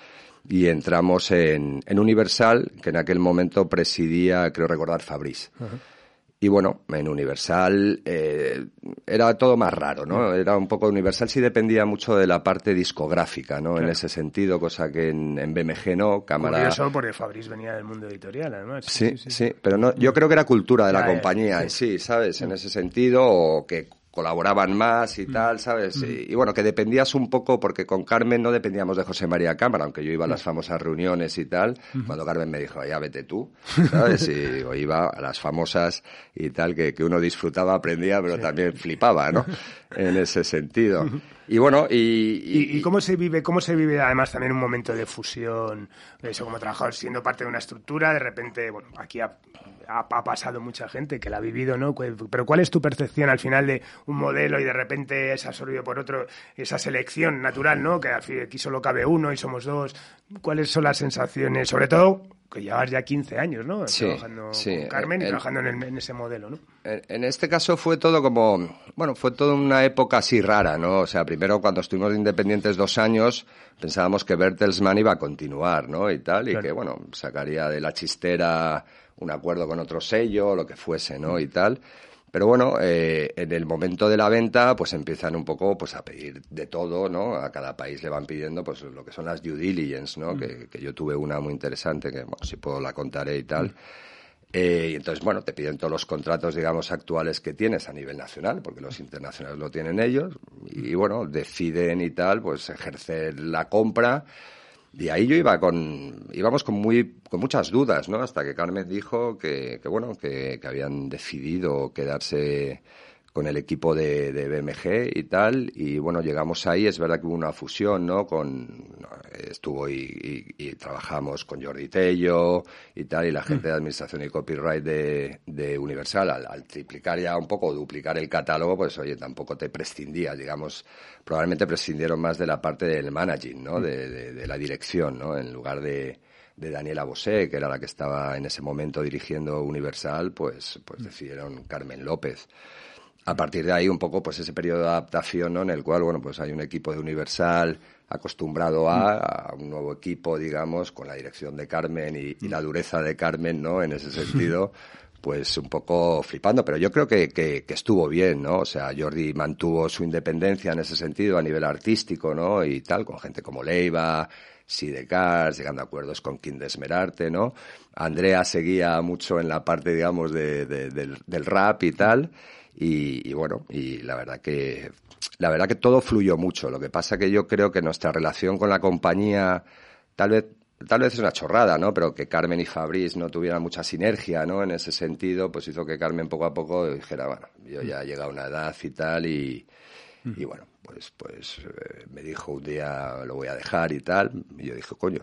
y entramos en, en Universal que en aquel momento presidía, creo recordar, Fabriz. Y bueno, en Universal eh, era todo más raro, ¿no? Era un poco Universal sí dependía mucho de la parte discográfica, ¿no? En ese sentido, cosa que en, en BMG no, cámara. Curioso porque Fabriz venía del mundo editorial, además. Sí, sí, sí, pero no, yo creo que era cultura de la compañía sí. en sí, ¿sabes? En ese sentido, o que colaboraban más y tal, ¿sabes? Y, y bueno, que dependías un poco, porque con Carmen no dependíamos de José María Cámara, aunque yo iba a las famosas reuniones y tal, cuando Carmen me dijo, ya vete tú, ¿sabes? Y o iba a las famosas y tal, que, que uno disfrutaba, aprendía, pero también flipaba, ¿no? <laughs> En ese sentido. Y bueno, y... ¿Y, y cómo se vive, cómo se vive además también un momento de fusión, eso como trabajador siendo parte de una estructura, de repente, bueno, aquí ha, ha- ha pasado mucha gente que la ha vivido, ¿no? Pero ¿cuál es tu percepción al final de un modelo y de repente es absorbido por otro, esa selección natural, ¿no? Que aquí solo cabe uno y somos dos. ¿Cuáles son las sensaciones? Sobre todo que llevas ya 15 años, ¿no? Sí, trabajando sí. con Carmen y El- trabajando en, el- en ese modelo, ¿no? En, en este caso fue todo como, bueno, fue toda una época así rara, ¿no? O sea, primero cuando estuvimos de independientes dos años, pensábamos que Bertelsmann iba a continuar, ¿no? Y tal, y Claro. que, bueno, sacaría de la chistera un acuerdo con otro sello, lo que fuese, ¿no? Y tal. Pero bueno, eh, en el momento de la venta, pues empiezan un poco pues a pedir de todo, ¿no? A cada país le van pidiendo pues lo que son las due diligence, ¿no? Que, que yo tuve una muy interesante, que bueno, si puedo la contaré y tal. Eh, y entonces, bueno, te piden todos los contratos, digamos, actuales que tienes a nivel nacional, porque los internacionales lo tienen ellos, y bueno, deciden y tal, pues ejercer la compra. Y ahí yo iba con, íbamos con muy, con muchas dudas, ¿no? Hasta que Carmen dijo que, que bueno, que, que habían decidido quedarse con el equipo de, de BMG y tal, y bueno, llegamos ahí, es verdad que hubo una fusión, ¿no? Con, estuvo y, y, trabajamos con Jordi Tello y tal, y la gente de administración y copyright de, de Universal, al, al triplicar ya un poco, duplicar el catálogo, pues oye, tampoco te prescindías, digamos, probablemente prescindieron más de la parte del managing, ¿no? De, de, de la dirección, ¿no? En lugar de, de Daniela Bosé, que era la que estaba en ese momento dirigiendo Universal, pues, pues decidieron Carmen López. A partir de ahí, un poco, pues ese periodo de adaptación, ¿no? En el cual, bueno, pues hay un equipo de Universal acostumbrado a, a un nuevo equipo, digamos, con la dirección de Carmen y, y la dureza de Carmen, ¿no? En ese <laughs> sentido, pues un poco flipando, pero yo creo que, que, que estuvo bien, ¿no? O sea, Jordi mantuvo su independencia en ese sentido a nivel artístico, ¿no? Y tal, con gente como Leiva, Sidecars, llegando a acuerdos con Kim Desmerarte, ¿no? Andrea seguía mucho en la parte, digamos, de, de- del, del rap y tal. Y, y bueno, y la verdad que la verdad que todo fluyó mucho. Lo que pasa que yo creo que nuestra relación con la compañía, tal vez tal vez es una chorrada, ¿no? Pero que Carmen y Fabriz no tuvieran mucha sinergia, ¿no? En ese sentido, pues hizo que Carmen poco a poco dijera, bueno, yo ya he llegado a una edad y tal, y, y bueno, pues, pues eh, me dijo un día lo voy a dejar y tal, y yo dije, coño,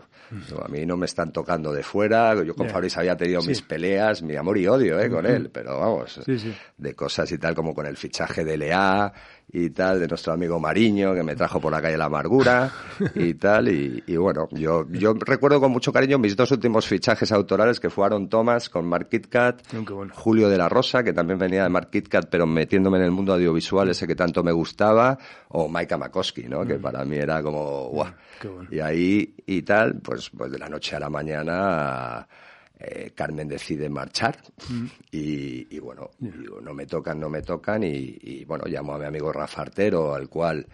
no, a mí no me están tocando de fuera, yo con. Fabriz había tenido Sí. mis peleas, mi amor y odio, ¿eh? Con él, pero vamos, Sí, sí. de cosas y tal, como con el fichaje de Lea y tal, de nuestro amigo Mariño, que me trajo por la calle La Amargura y <laughs> tal, y, y bueno, yo, yo recuerdo con mucho cariño mis dos últimos fichajes autorales, que fueron Thomas con Mark KitKat, Mm, bueno. Julio de la Rosa, que también venía de Mark KitKat, pero metiéndome en el mundo audiovisual, ese que tanto me gustaba, o Maika Makoski, ¿no? Que para mí era como, guau. Mm. Bueno. Y ahí, y tal, pues, pues de la noche a la mañana, eh, Carmen decide marchar Mm. y, y bueno, digo, no me tocan, no me tocan y, y, bueno, llamo a mi amigo Rafa Artero, al cual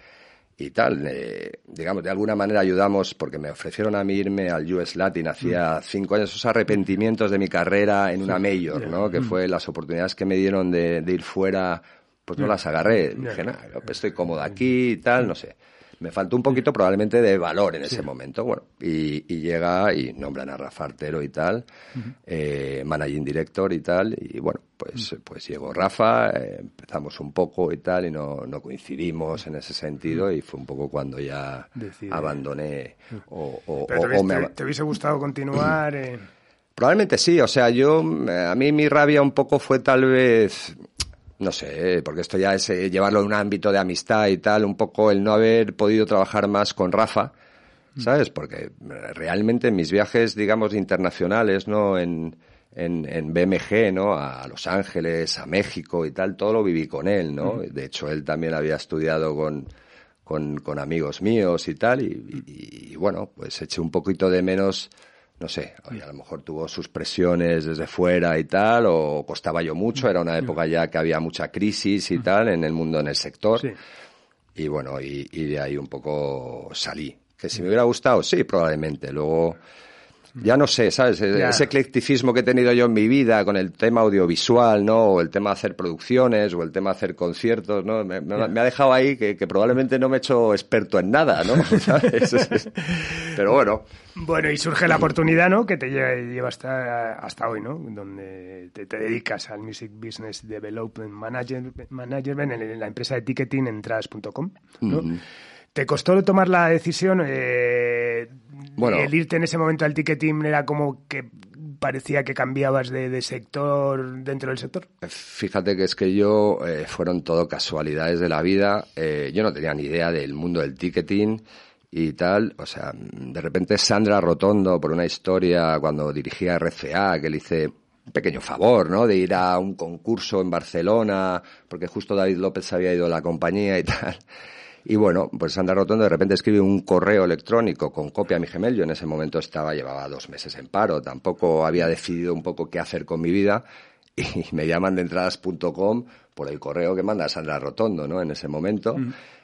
y tal, eh, digamos, de alguna manera ayudamos porque me ofrecieron a mí irme al US Latin hacía cinco años, esos arrepentimientos de mi carrera en una mayor, ¿no? Que fue las oportunidades que me dieron de, de ir fuera, pues no las agarré. Dije, nada, estoy cómodo aquí y tal, no sé. Me faltó un poquito probablemente de valor en ese momento, bueno, y, y llega y nombran a Rafa Artero y tal, eh, managing director y tal, y bueno, pues, pues llegó Rafa, eh, empezamos un poco y tal, y no, no coincidimos en ese sentido, y fue un poco cuando ya Decide. abandoné o, o- Pero o- te, o me te hubiese gustado continuar? eh? Probablemente sí, o sea, yo, a mí mi rabia un poco fue tal vez, no sé, eh, porque esto ya es eh, llevarlo en un ámbito de amistad y tal, un poco el no haber podido trabajar más con Rafa, ¿sabes? Porque realmente mis viajes, digamos, internacionales, ¿no? En, en, en, BMG, ¿no? A Los Ángeles, a México y tal, todo lo viví con él, ¿no? De hecho, él también había estudiado con, con, con amigos míos y tal, y, y, y, bueno, pues eché un poquito de menos, no sé, a lo mejor tuvo sus presiones desde fuera y tal, o costaba yo mucho, era una época ya que había mucha crisis y tal en el mundo, en el sector, Sí. y bueno, y, y de ahí un poco salí. Que si me hubiera gustado, sí, probablemente. Luego, ya no sé, ¿sabes? E- Ya. Ese eclecticismo que he tenido yo en mi vida con el tema audiovisual, ¿no? O el tema de hacer producciones, o el tema de hacer conciertos, ¿no? Me, me- me ha dejado ahí que, que probablemente no me he hecho experto en nada, ¿no? <laughs> ¿Sabes? Pero bueno, Bueno, y surge la oportunidad, ¿no? Que te lleva, lleva hasta, hasta hoy, ¿no? Donde te, te dedicas al Music Business Development Manager- Management en la empresa de ticketing entradas.com, ¿no? ¿Te costó tomar la decisión? Eh, Bueno. El irte en ese momento al ticketing era como que parecía que cambiabas de, de sector dentro del sector. Fíjate que es que yo eh, fueron todo casualidades de la vida. Eh, yo no tenía ni idea del mundo del ticketing y tal. O sea, de repente Sandra Rotondo, por una historia cuando dirigía RCA, que le hice un pequeño favor, ¿no? De ir a un concurso en Barcelona, porque justo David López había ido a la compañía y tal. Y bueno, pues Sandra Rotondo de repente escribe un correo electrónico con copia a mi gemel. Yo en ese momento estaba, llevaba dos meses en paro, tampoco había decidido un poco qué hacer con mi vida. Y <laughs> me llaman de entradas.com por el correo que manda Sandra Rotondo, ¿no? En ese momento.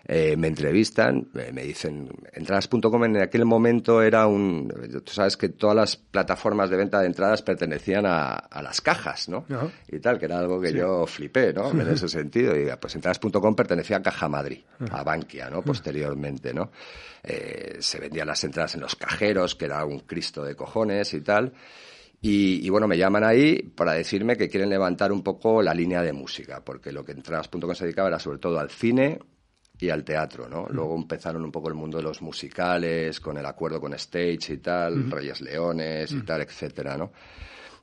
Eh, me entrevistan, eh, me dicen, entradas.com en aquel momento era un, tú sabes que todas las plataformas de venta de entradas pertenecían a, a las cajas, ¿no? Y tal, que era algo que yo flipé, ¿no? En <laughs> ese sentido. Y pues entradas.com pertenecía a Caja Madrid, a Bankia, ¿no? Posteriormente, ¿no? Eh, se vendían las entradas en los cajeros, que era un cristo de cojones y tal. Y, y, bueno, me llaman ahí para decirme que quieren levantar un poco la línea de música, porque lo que entradas.com se dedicaba era sobre todo al cine y al teatro, ¿no? Luego empezaron un poco el mundo de los musicales, con el acuerdo con Stage y tal, Reyes Leones y tal, etcétera, ¿no?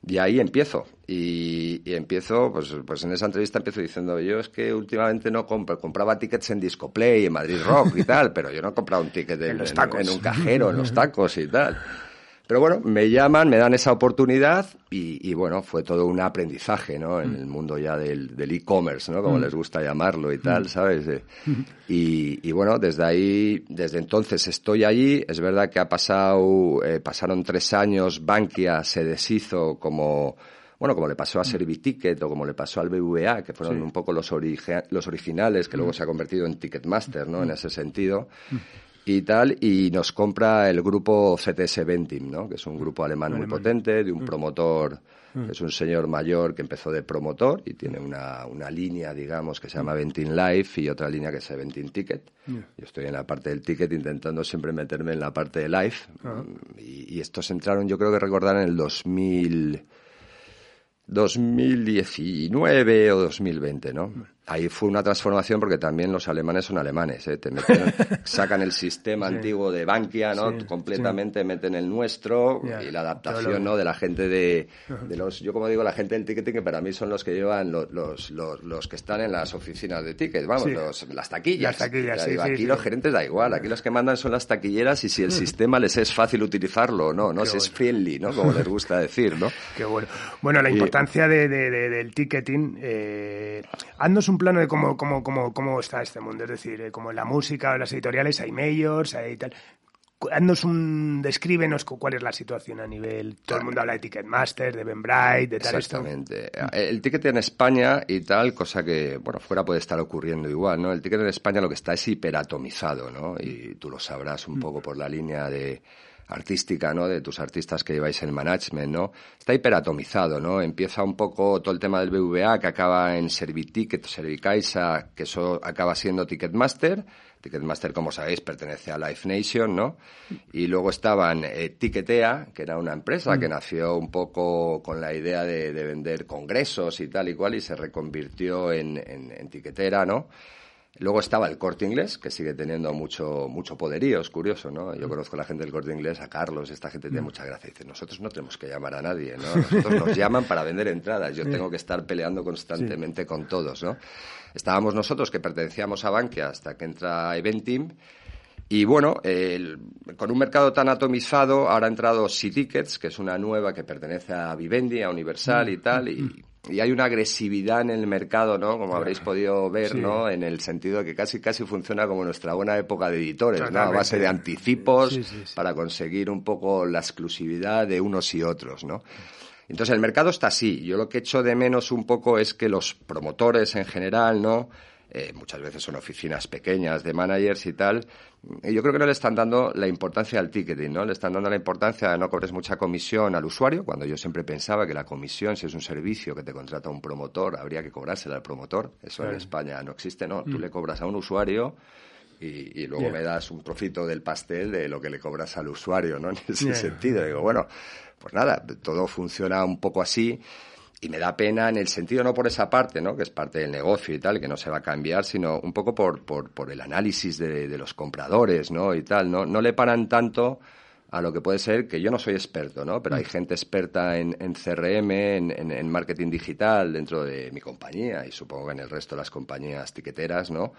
Y ahí empiezo. Y, y empiezo, pues, pues en esa entrevista empiezo diciendo, yo es que últimamente no compro, compraba tickets en Discoplay, en Madrid Rock y <laughs> tal, pero yo no he comprado un ticket en, En en- en un cajero, en los <laughs> tacos y tal. Pero bueno, me llaman, me dan esa oportunidad y, y bueno, fue todo un aprendizaje, ¿no? En el mundo ya del e-commerce, ¿no? Como les gusta llamarlo y tal, ¿sabes? Eh, Y, y bueno, desde ahí, desde entonces estoy allí. Es verdad que ha pasado, eh, pasaron tres años, Bankia se deshizo como, bueno, como le pasó a Serviticket o como le pasó al BVA, que fueron un poco los, origi- los originales, que luego se ha convertido en Ticketmaster, ¿no? En ese sentido y tal, y nos compra el grupo CTS Ventim, ¿no? que es un grupo alemán, muy potente, de un promotor, que es un señor mayor que empezó de promotor y tiene una, una línea, digamos, que se llama Ventim Life y otra línea que es Ventim Ticket. Yo estoy en la parte del ticket intentando siempre meterme en la parte de Life. y, y estos entraron, yo creo que recordar, en el 2000... 2019 o 2020, ¿no? Ahí fue una transformación porque también los alemanes son alemanes, ¿eh? Te meten- <laughs> sacan el sistema antiguo de Bankia, ¿no? Sí, Completamente meten el nuestro y la adaptación, ¿no? De la gente de, de <laughs> los, yo como digo, la gente del ticketing que para mí son los que llevan los, los, los, los que están en las oficinas de tickets, vamos, las taquillas. Las taquillas, digo, aquí los gerentes da igual, aquí los que mandan son las taquilleras y si el sistema les es fácil utilizarlo o no, no, Qué si es friendly, ¿no? Como les gusta decir, ¿no? <laughs> Qué bueno. Bueno, la importancia de- del ticketing. Eh, haznos un plano de cómo, cómo, cómo, cómo está este mundo. Es decir, eh, como en la música o en las editoriales hay majors, hay tal. Haznos un. Descríbenos cu- cuál es la situación a nivel. Todo el mundo habla de Ticketmaster, de Ben Bright, de tal esto. Exactamente. El ticket en España y tal, cosa que, bueno, fuera puede estar ocurriendo igual, ¿no? El ticket en España lo que está es hiperatomizado, ¿no? Y tú lo sabrás un poco por la línea de artística, ¿no? De tus artistas que lleváis el management, ¿no? Está hiperatomizado, ¿no? Empieza un poco todo el tema del BVA que acaba en Serviticket, Servicaixa, que eso acaba siendo Ticketmaster. Ticketmaster, como sabéis, pertenece a Live Nation, ¿no? Y luego estaban eh, Ticketea, que era una empresa que nació un poco con la idea de, de vender congresos y tal y cual, y se reconvirtió en, en, en tiquetera, ¿no? Luego estaba el Corte Inglés, que sigue teniendo mucho, mucho poderío, es curioso, ¿no? Yo conozco a la gente del Corte Inglés, a Carlos, esta gente tiene mucha gracia. Dice, nosotros no tenemos que llamar a nadie, ¿no? Nosotros nos llaman para vender entradas. Yo tengo que estar peleando constantemente con todos, ¿no? Estábamos nosotros, que pertenecíamos a Bankia, hasta que entra Eventim, Y bueno, el- con un mercado tan atomizado, ahora ha entrado C-Tickets, que es una nueva que pertenece a Vivendi, a Universal y tal, y, y hay una agresividad en el mercado, ¿no? Como habréis podido ver, Sí. ¿no? En el sentido de que casi casi funciona como nuestra buena época de editores, ¿no? A base de anticipos Sí, sí, sí. para conseguir un poco la exclusividad de unos y otros, ¿no? Entonces el mercado está así. Yo lo que echo de menos un poco es que los promotores en general, ¿no? Eh, muchas veces son oficinas pequeñas de managers y tal. y Yo creo que no le están dando la importancia al ticketing, ¿no? Le están dando la importancia de no cobres mucha comisión al usuario, cuando yo siempre pensaba que la comisión, si es un servicio que te contrata un promotor, habría que cobrársela al promotor. Eso en. España no existe, ¿no? Tú le cobras a un usuario y, y luego me das un trocito del pastel de lo que le cobras al usuario, ¿no? <laughs> En ese sentido. Digo, bueno, pues nada, todo funciona un poco así y me da pena en el sentido, no por esa parte, ¿no? Que es parte del negocio y tal, que no se va a cambiar, sino un poco por, por, por el análisis de, de los compradores, ¿no? Y tal, ¿no? No le paran tanto a lo que puede ser, que yo no soy experto, ¿no? Pero hay gente experta en, en CRM, en, en- en marketing digital dentro de mi compañía y supongo que en el resto de las compañías tiqueteras, ¿no?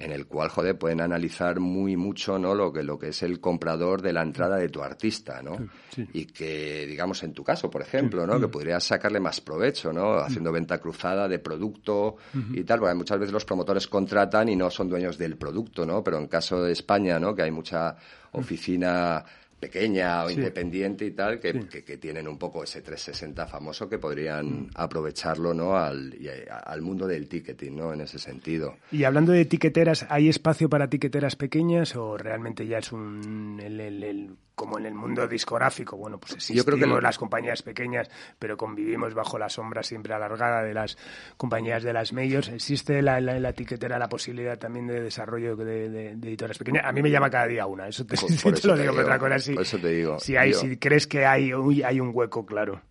En el cual, joder, pueden analizar muy mucho, ¿no? Lo que, lo que es el comprador de la entrada de tu artista, ¿no? sí. Y que, digamos, en tu caso, por ejemplo, ¿no? Que podrías sacarle más provecho, ¿no? Haciendo venta cruzada de producto y tal, porque muchas veces los promotores contratan y no son dueños del producto, ¿no? Pero en caso de España, ¿no? Que hay mucha oficina pequeña o Sí. independiente y tal, que, que- que tienen un poco ese 360 famoso que podrían aprovecharlo, ¿no? Al, al mundo del ticketing, ¿no? En ese sentido. Y hablando de tiqueteras, ¿hay espacio para tiqueteras pequeñas o realmente ya es un el- el- el- como en el mundo discográfico? Bueno, pues Yo creo que existimos lo- las compañías pequeñas, pero convivimos bajo la sombra siempre alargada de las compañías de las medios. ¿Existe la, la, la tiquetera la posibilidad también de desarrollo de, de- de editoras pequeñas? A mí me llama cada día una, eso te, Por- sí por <laughs> te eso lo te digo, pero digo, otra cosa si, por eso te digo, si, hay, yo- si crees que hay, hay un hueco, claro.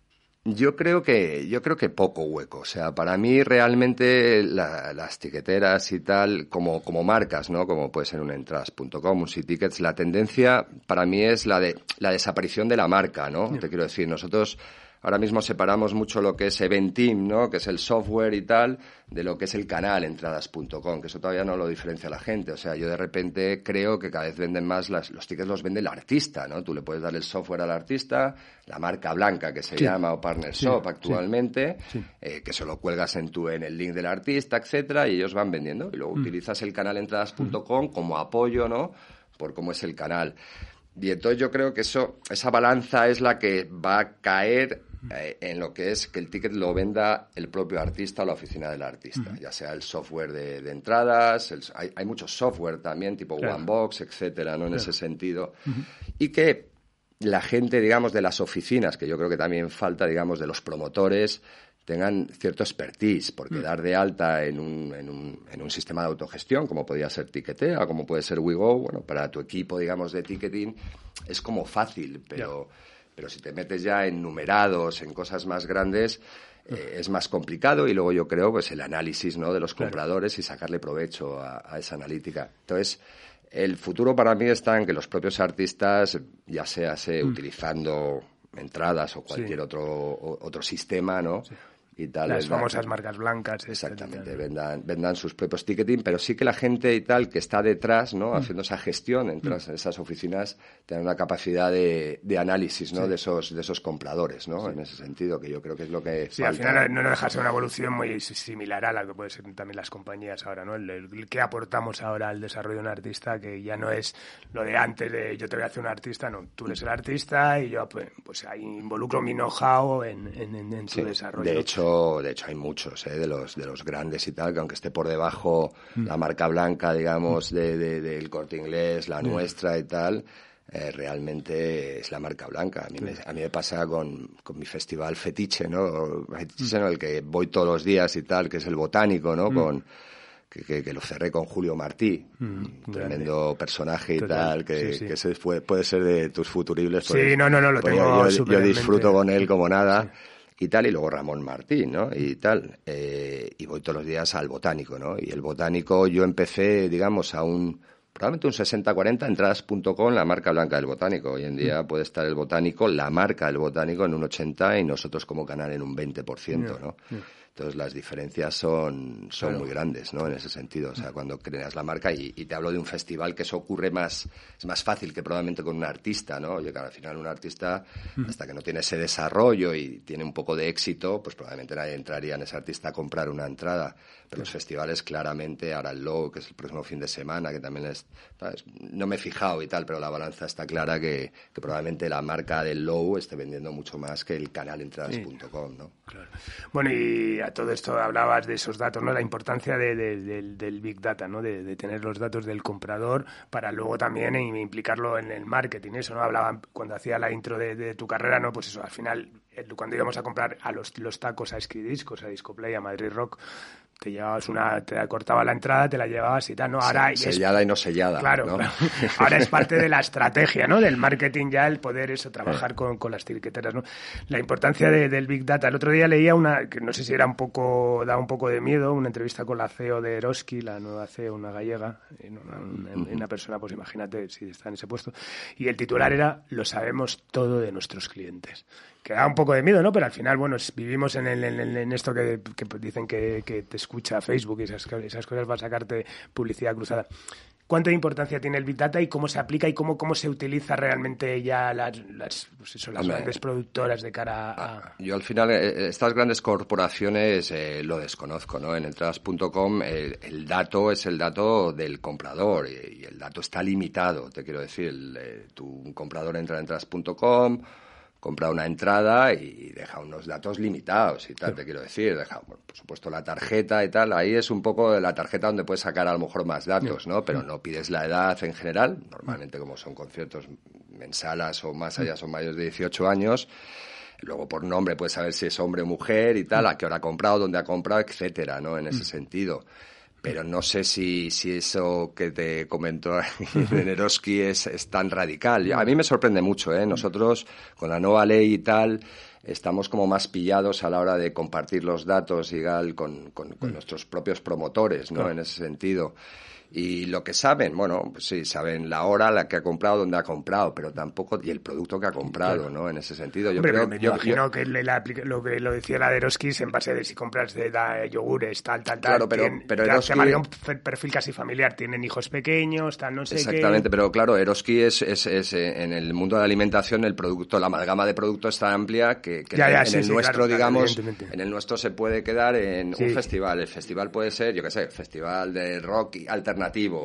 Yo creo que, yo creo que poco hueco. O sea, para mí realmente la- las tiqueteras y tal, como, como marcas, ¿no? Como puede ser un Entras.com, un Tickets, la tendencia para mí es la de la desaparición de la marca, ¿no? Te quiero decir, nosotros ahora mismo separamos mucho lo que es Eventim, ¿no? Que es el software y tal, de lo que es el canal entradas.com, que eso todavía no lo diferencia la gente. O sea, yo de repente creo que cada vez venden más las, los tickets los vende el artista, ¿no? Tú le puedes dar el software al artista, la marca blanca que se Sí. llama o Partner Sí, Shop actualmente, Sí. eh, que se lo cuelgas en tu en el link del artista, etcétera, y ellos van vendiendo. Y luego Mm. utilizas el canal entradas.com como apoyo, ¿no? Por cómo es el canal. Y entonces yo creo que eso, esa balanza es la que va a caer en lo que es que el ticket lo venda el propio artista o la oficina del artista, ya sea el software de, de entradas, el- hay, hay muchos software también, tipo Claro. OneBox, etcétera, ¿no? En ese sentido. Y que la gente, digamos, de las oficinas, que yo creo que también falta, digamos, de los promotores, tengan cierto expertise, porque dar de alta en un, en, un, en un sistema de autogestión, como podría ser Ticketea, como puede ser WeGo, bueno, para tu equipo, digamos, de ticketing, es como fácil, pero, pero si te metes ya en numerados, en cosas más grandes, eh, es más complicado y luego yo creo pues el análisis ¿no? de los compradores y sacarle provecho a, a esa analítica. Entonces, el futuro para mí está en que los propios artistas, ya sea se, utilizando entradas o cualquier otro, otro sistema, ¿no? Y tal, Las vendan- famosas marcas blancas. Exactamente, vendan, vendan sus propios ticketing, pero sí que la gente y tal que está detrás, ¿no? Haciendo esa gestión en todas esas oficinas, tengan una capacidad de, de análisis, ¿no? De esos, de esos compradores, ¿no? En ese sentido, que yo creo que es lo que Sí, al falta. final no deja de ser una evolución muy similar a la que puede ser también las compañías ahora, ¿no? El, el que aportamos ahora al desarrollo de un artista, que ya no es lo de antes de yo te voy a hacer un artista, no, tú eres el artista y yo pues, pues ahí involucro mi know-how en, en, en- en Sí, desarrollo. De hecho, de hecho hay muchos ¿eh? de los de los grandes y tal que aunque esté por debajo Mm. la marca blanca, digamos, de, de- del corte inglés, la nuestra y tal, eh, realmente es la marca blanca. A mí, me, a mí me pasa con, con mi festival fetiche, ¿no? Fetiche, ¿no? El que voy todos los días y tal, que es el botánico, Mm. ¿no? Con que, que- que lo cerré con Julio Martí, tremendo personaje y Mm, Total, tal, que, sí, sí. que fue- puede ser de tus futuribles. Sí, pues- no, no, no, lo pues tengo yo- disfruto con él como nada y tal, y luego Ramón Martín, ¿no? Y tal, eh, y voy todos los días al botánico, ¿no? Y el botánico yo empecé, digamos, a un, probablemente un 60-40, entradas.com, la marca blanca del botánico. Hoy en día puede estar el botánico, la marca del botánico en un 80 y nosotros como canal en un 20%, ¿no? Entonces las diferencias son, son muy grandes, ¿no? En ese sentido. O sea, cuando creas la marca y, y, te hablo de un festival que eso ocurre más, es más fácil que probablemente con un artista, ¿no? Oye, que al final un artista, hasta que no tiene ese desarrollo y tiene un poco de éxito, pues probablemente nadie entraría en ese artista a comprar una entrada. Pero los festivales claramente, ahora el Low, que es el próximo fin de semana, que también es, no me he fijado y tal, pero la balanza está clara que, probablemente la marca del Low esté vendiendo mucho más que el canal entradas.com, ¿no? Bueno, y a todo esto hablabas de esos datos, ¿no? La importancia de, de, del, Big Data, ¿no? De, tener los datos del comprador para luego también implicarlo en el marketing. Eso, ¿no? Hablaba cuando hacía la intro de, tu carrera, ¿no? Pues eso, al final, cuando íbamos a comprar a los, los tacos a Discos, a Discoplay, a Madrid Rock, te llevabas una, te cortaba la entrada, te la llevabas y tal, ¿no? Ahora sí, sellada es, y no sellada. Claro, ¿no? claro, Ahora es parte de la <laughs> estrategia, ¿no? Del marketing ya el poder eso, trabajar con, con, las etiqueteras, ¿no? La importancia de, del Big Data. El otro día leía una, que no sé si era un poco, da un poco de miedo, una entrevista con la CEO de Eroski, la nueva CEO, una gallega, una, una, una persona, pues imagínate si está en ese puesto. Y el titular era, lo sabemos todo de nuestros clientes que da un poco de miedo, ¿no? Pero al final, bueno, vivimos en, el, en, en esto que, que, dicen que, que, te escucha Facebook y esas, esas cosas para sacarte publicidad cruzada. ¿Cuánta importancia tiene el Big Data y cómo se aplica y cómo, cómo se utiliza realmente ya las, las, pues eso, las grandes productoras de cara a... Yo al final, estas grandes corporaciones eh, lo desconozco, ¿no? En entradas.com el, el, dato es el dato del comprador y, y, el dato está limitado, te quiero decir. El, eh, tu, un comprador entra en entradas.com compra una entrada y deja unos datos limitados y tal, te quiero decir. Deja, por supuesto, la tarjeta y tal. Ahí es un poco la tarjeta donde puedes sacar a lo mejor más datos, ¿no? Pero no pides la edad en general. Normalmente, como son conciertos mensalas o más allá, son mayores de 18 años. Luego, por nombre, puedes saber si es hombre o mujer y tal, a qué hora ha comprado, dónde ha comprado, etcétera, ¿no? En ese sentido pero no sé si, si eso que te comentó <laughs> Neroski es, es, tan radical. A mí me sorprende mucho, ¿eh? Nosotros, con la nueva ley y tal, estamos como más pillados a la hora de compartir los datos y con, con, con nuestros propios promotores, ¿no? Claro. En ese sentido. Y lo que saben, bueno, pues sí, saben la hora, la que ha comprado, dónde ha comprado, pero tampoco, y el producto que ha comprado, claro. ¿no? En ese sentido. Yo Hombre, creo me yo, imagino yo, que le, la, lo que lo decía la de Eroski en base de si compras de da, yogures, tal, tal, tal. Claro, pero, tienen, pero Eroski... un perfil casi familiar, tienen hijos pequeños, tal, no sé Exactamente, qué. pero claro, Eroski es, es, es, eh, en el mundo de la alimentación, el producto, la amalgama de productos está amplia que, que ya, ya, en, sí, el sí, nuestro, claro, digamos, en el nuestro se puede quedar en un festival. El festival puede ser, yo qué sé, festival de rock alternativo.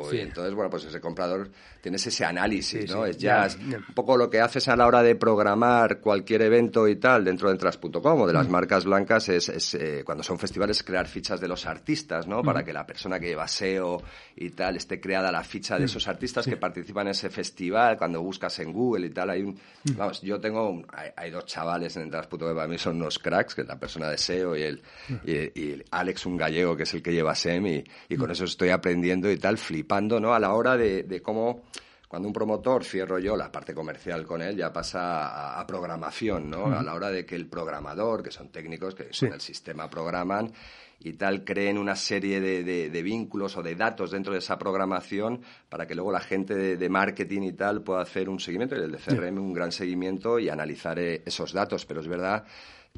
Sí. Y entonces, bueno, pues ese comprador tienes ese análisis, Sí, ¿no? sí, Es jazz. Un poco lo que haces a la hora de programar cualquier evento y tal dentro de Entras.com o de Mm. las marcas blancas es, es eh, cuando son festivales crear fichas de los artistas, ¿no? Mm. Para que la persona que lleva SEO y tal esté creada la ficha Mm. de esos artistas que participan en ese festival. Cuando buscas en Google y tal, hay un... Mm. Vamos, yo tengo... un- hay, hay dos chavales en Entras.com que para mí son unos cracks, que es la persona de SEO y el y, y Alex, un gallego, que es el que lleva SEM y, y con eso estoy aprendiendo y tal, flipando, ¿no? A la hora de, de cómo cuando un promotor cierro yo la parte comercial con él, ya pasa a, a programación, ¿no? A la hora de que el programador, que son técnicos que Sí. con el sistema programan y tal, creen una serie de, de- de vínculos o de datos dentro de esa programación para que luego la gente de, de marketing y tal pueda hacer un seguimiento y el de CRM un gran seguimiento y analizar eh, esos datos. Pero es verdad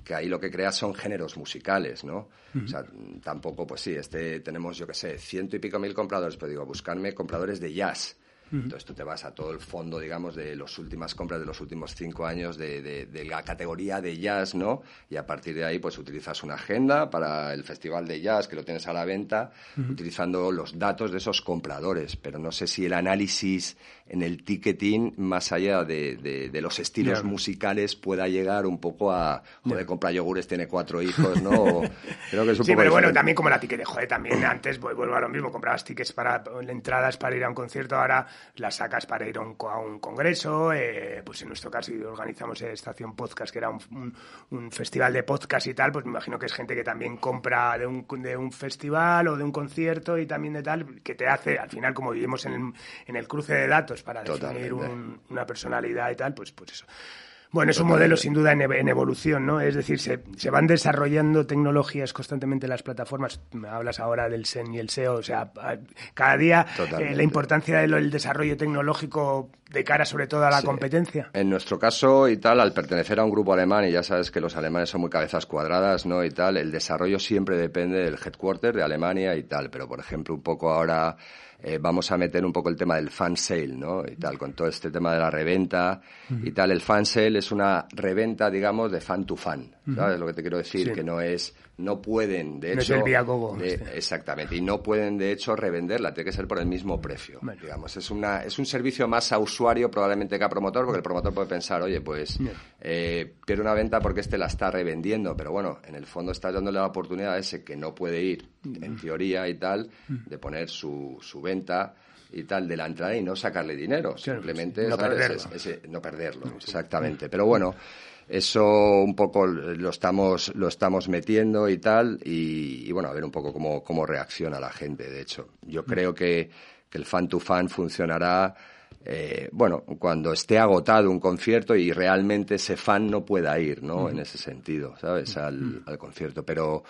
que ahí lo que creas son géneros musicales, ¿no? O sea, tampoco, pues sí, este tenemos, yo qué sé, ciento y pico mil compradores, pero digo, buscarme compradores de jazz. Entonces tú te vas a todo el fondo, digamos, de las últimas compras de los últimos cinco años de, de- de la categoría de jazz, ¿no? Y a partir de ahí, pues utilizas una agenda para el festival de jazz que lo tienes a la venta, utilizando los datos de esos compradores. Pero no sé si el análisis en el ticketing, más allá de, de- de los estilos musicales, pueda llegar un poco a, joder, compra yogures, tiene cuatro hijos, ¿no? O- <laughs> creo que es un Sí, poco pero bueno, también como la ticket de joder, también antes vu- vuelvo a lo mismo, comprabas tickets para entradas para ir a un concierto, ahora las sacas para ir a un, a un congreso, eh, pues en nuestro caso organizamos Estación Podcast, que era un, un- un festival de podcast y tal, pues me imagino que es gente que también compra de un, de un festival o de un concierto y también de tal, que te hace, al final como vivimos en el, en el cruce de datos para definir un- una personalidad y tal, pues, pues eso. Bueno, es un modelo sin duda en, ev- en evolución, ¿no? Es decir, se, se van desarrollando tecnologías constantemente en las plataformas. Me hablas ahora del SEN y el SEO, o sea, cada día eh, la importancia del el desarrollo tecnológico de cara sobre todo a la Sí. competencia. En nuestro caso y tal, al pertenecer a un grupo alemán, y ya sabes que los alemanes son muy cabezas cuadradas, ¿no? Y tal, el desarrollo siempre depende del headquarter de Alemania y tal. Pero, por ejemplo, un poco ahora eh, vamos a meter un poco el tema del fan sale, ¿no? Y tal, con todo este tema de la reventa y tal. El fan sale es una reventa, digamos, de fan to fan, ¿sabes lo que te quiero decir? Sí. Que no es, no pueden, de No es hecho... el de- este. Exactamente, y no pueden de hecho revenderla, tiene que ser por el mismo precio. Digamos, es una es un servicio más a usuario probablemente que a promotor, porque el promotor puede pensar, oye, pues Ya. eh, una venta porque este la está revendiendo, pero bueno, en el fondo estás dándole la oportunidad a ese que no puede ir, en teoría y tal, de poner su, su venta y tal de la entrada y no sacarle dinero, Claro, simplemente no ¿sabes? perderlo. Es- ese- no perderlo, exactamente. Pero bueno, eso un poco lo estamos, lo estamos metiendo y tal, y, y bueno, a ver un poco cómo, cómo reacciona la gente, de hecho. Yo creo que, que el fan to fan funcionará, eh, bueno, cuando esté agotado un concierto y realmente ese fan no pueda ir, ¿no? En ese sentido, ¿sabes? Al, al concierto. Pero,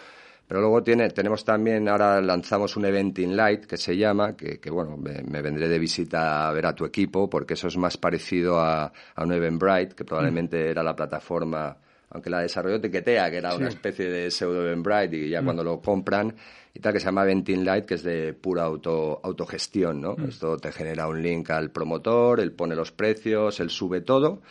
pero luego tiene, tenemos también, ahora lanzamos un Eventing Light que se llama, que, que bueno, me, me vendré de visita a ver a tu equipo, porque eso es más parecido a, a un Eventbrite, que probablemente era la plataforma, aunque la desarrolló Tiquetea, que era una especie de pseudo Eventbrite, y ya cuando lo compran, y tal, que se llama Eventing Light, que es de pura auto, autogestión, ¿no? Esto te genera un link al promotor, él pone los precios, él sube todo,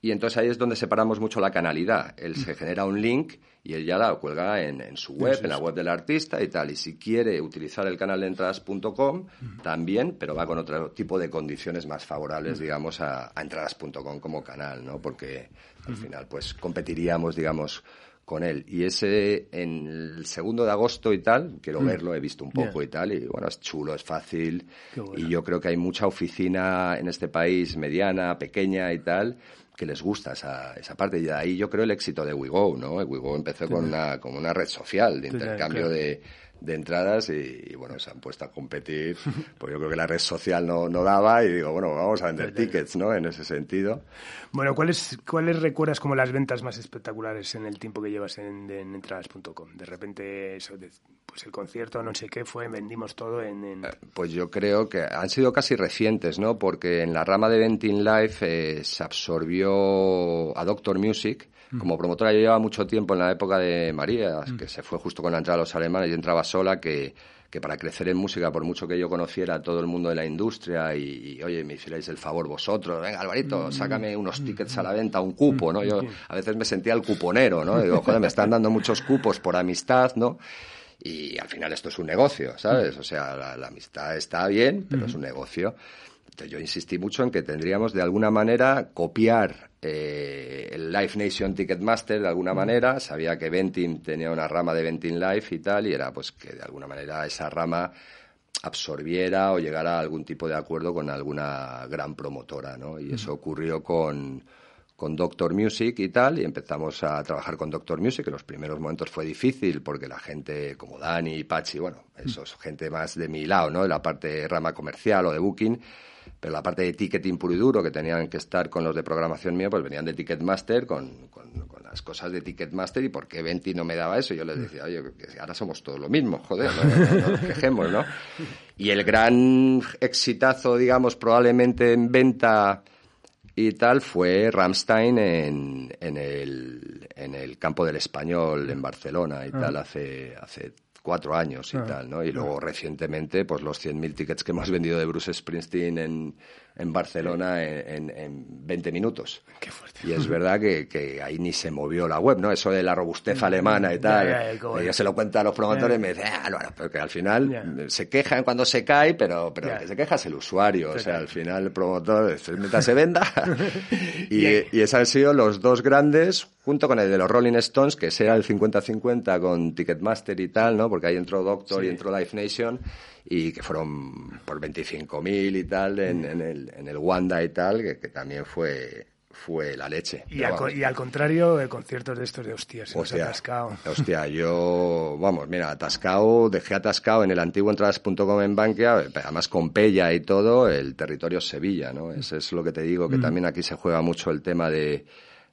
y entonces ahí es donde separamos mucho la canalidad. Él se genera un link y él ya la cuelga en, en su web, en la web del artista y tal. Y si quiere utilizar el canal de entradas.com, también, pero va con otro tipo de condiciones más favorables, digamos, a, a entradas.com como canal, ¿no? Porque al final, pues, competiríamos, digamos, con él. Y ese, en el segundo de agosto y tal, quiero verlo, he visto un poco y tal, y bueno, es chulo, es fácil. Y yo creo que hay mucha oficina en este país, mediana, pequeña y tal, que les gusta esa, esa parte. Y de ahí yo creo el éxito de WeGo, ¿no? WeGo empezó con una, como una red social de intercambio claro. de, de entradas y, y, bueno, se han puesto a competir. <laughs> Pues yo creo que la red social no, no daba y digo, bueno, vamos a vender tickets, ¿no? En ese sentido. Bueno, ¿cuáles, ¿cuáles recuerdas como las ventas más espectaculares en el tiempo que llevas en, en entradas.com? De repente, eso de- pues el concierto, no sé qué fue, vendimos todo en... en- Pues yo creo que han sido casi recientes, ¿no? Porque en la rama de Venting Life eh, se absorbió a Doctor Music. Como promotora yo llevaba mucho tiempo en la época de María, que se fue justo con la entrada de los alemanes, yo entraba sola, que, que para crecer en música, por mucho que yo conociera a todo el mundo de la industria y, y, oye, me hicierais el favor vosotros, venga Alvarito, sácame unos tickets a la venta, un cupo, ¿no? Yo a veces me sentía el cuponero, ¿no? Digo, joder, me están dando muchos cupos por amistad, ¿no? Y al final esto es un negocio, ¿sabes? O sea, la, la amistad está bien, pero es un negocio. Yo insistí mucho en que tendríamos de alguna manera copiar eh, el Live Nation Ticketmaster de alguna manera. Sabía que Ventin tenía una rama de Ventin Live y tal, y era pues que de alguna manera esa rama absorbiera o llegara a algún tipo de acuerdo con alguna gran promotora, ¿no? Y eso ocurrió con, con Doctor Music y tal, y empezamos a trabajar con Doctor Music. En los primeros momentos fue difícil porque la gente como Dani y Pachi, bueno, eso es gente más de mi lado, ¿no? De la parte rama comercial o de booking, pero la parte de ticketing puro y duro, que tenían que estar con los de programación mío, pues venían de Ticketmaster con, con, con las cosas de Ticketmaster y por qué Venti no me daba eso. Yo les decía, oye, ahora somos todos lo mismo, joder, no, no- no nos quejemos, ¿no? Y el gran exitazo, digamos, probablemente en venta y tal fue Ramstein en, en, el, en el campo del español en Barcelona y tal hace, hace cuatro años y tal, ¿no? Y luego recientemente, pues los 100.000 tickets que hemos vendido de Bruce Springsteen en, en Barcelona en, en, en 20 minutos. Qué fuerte. Y es verdad que, que ahí ni se movió la web, ¿no? Eso de la robustez <laughs> alemana y tal. cómo yo se lo cuento a los promotores y me dicen, ah, no, no, porque al final se quejan cuando se cae, pero, pero el que se queja es el usuario. O sea, al final el promotor mientras se venda. <laughs> y, y esos han sido los dos grandes, junto con el de los Rolling Stones, que sea el 50-50 con Ticketmaster y tal, ¿no? Porque ahí entró Doctor y entró Live Nation, y que fueron por 25.000 y tal en, en el, en el Wanda y tal, que, que también fue, fue la leche. Y, al, co- vamos. y al contrario, conciertos de estos de hostias, se Hostia, atascado. hostia, yo, vamos, mira, atascado, dejé atascado en el antiguo entradas.com en Bankia, además con Pella y todo, el territorio Sevilla, ¿no? Eso es lo que te digo, Mm. que también aquí se juega mucho el tema de,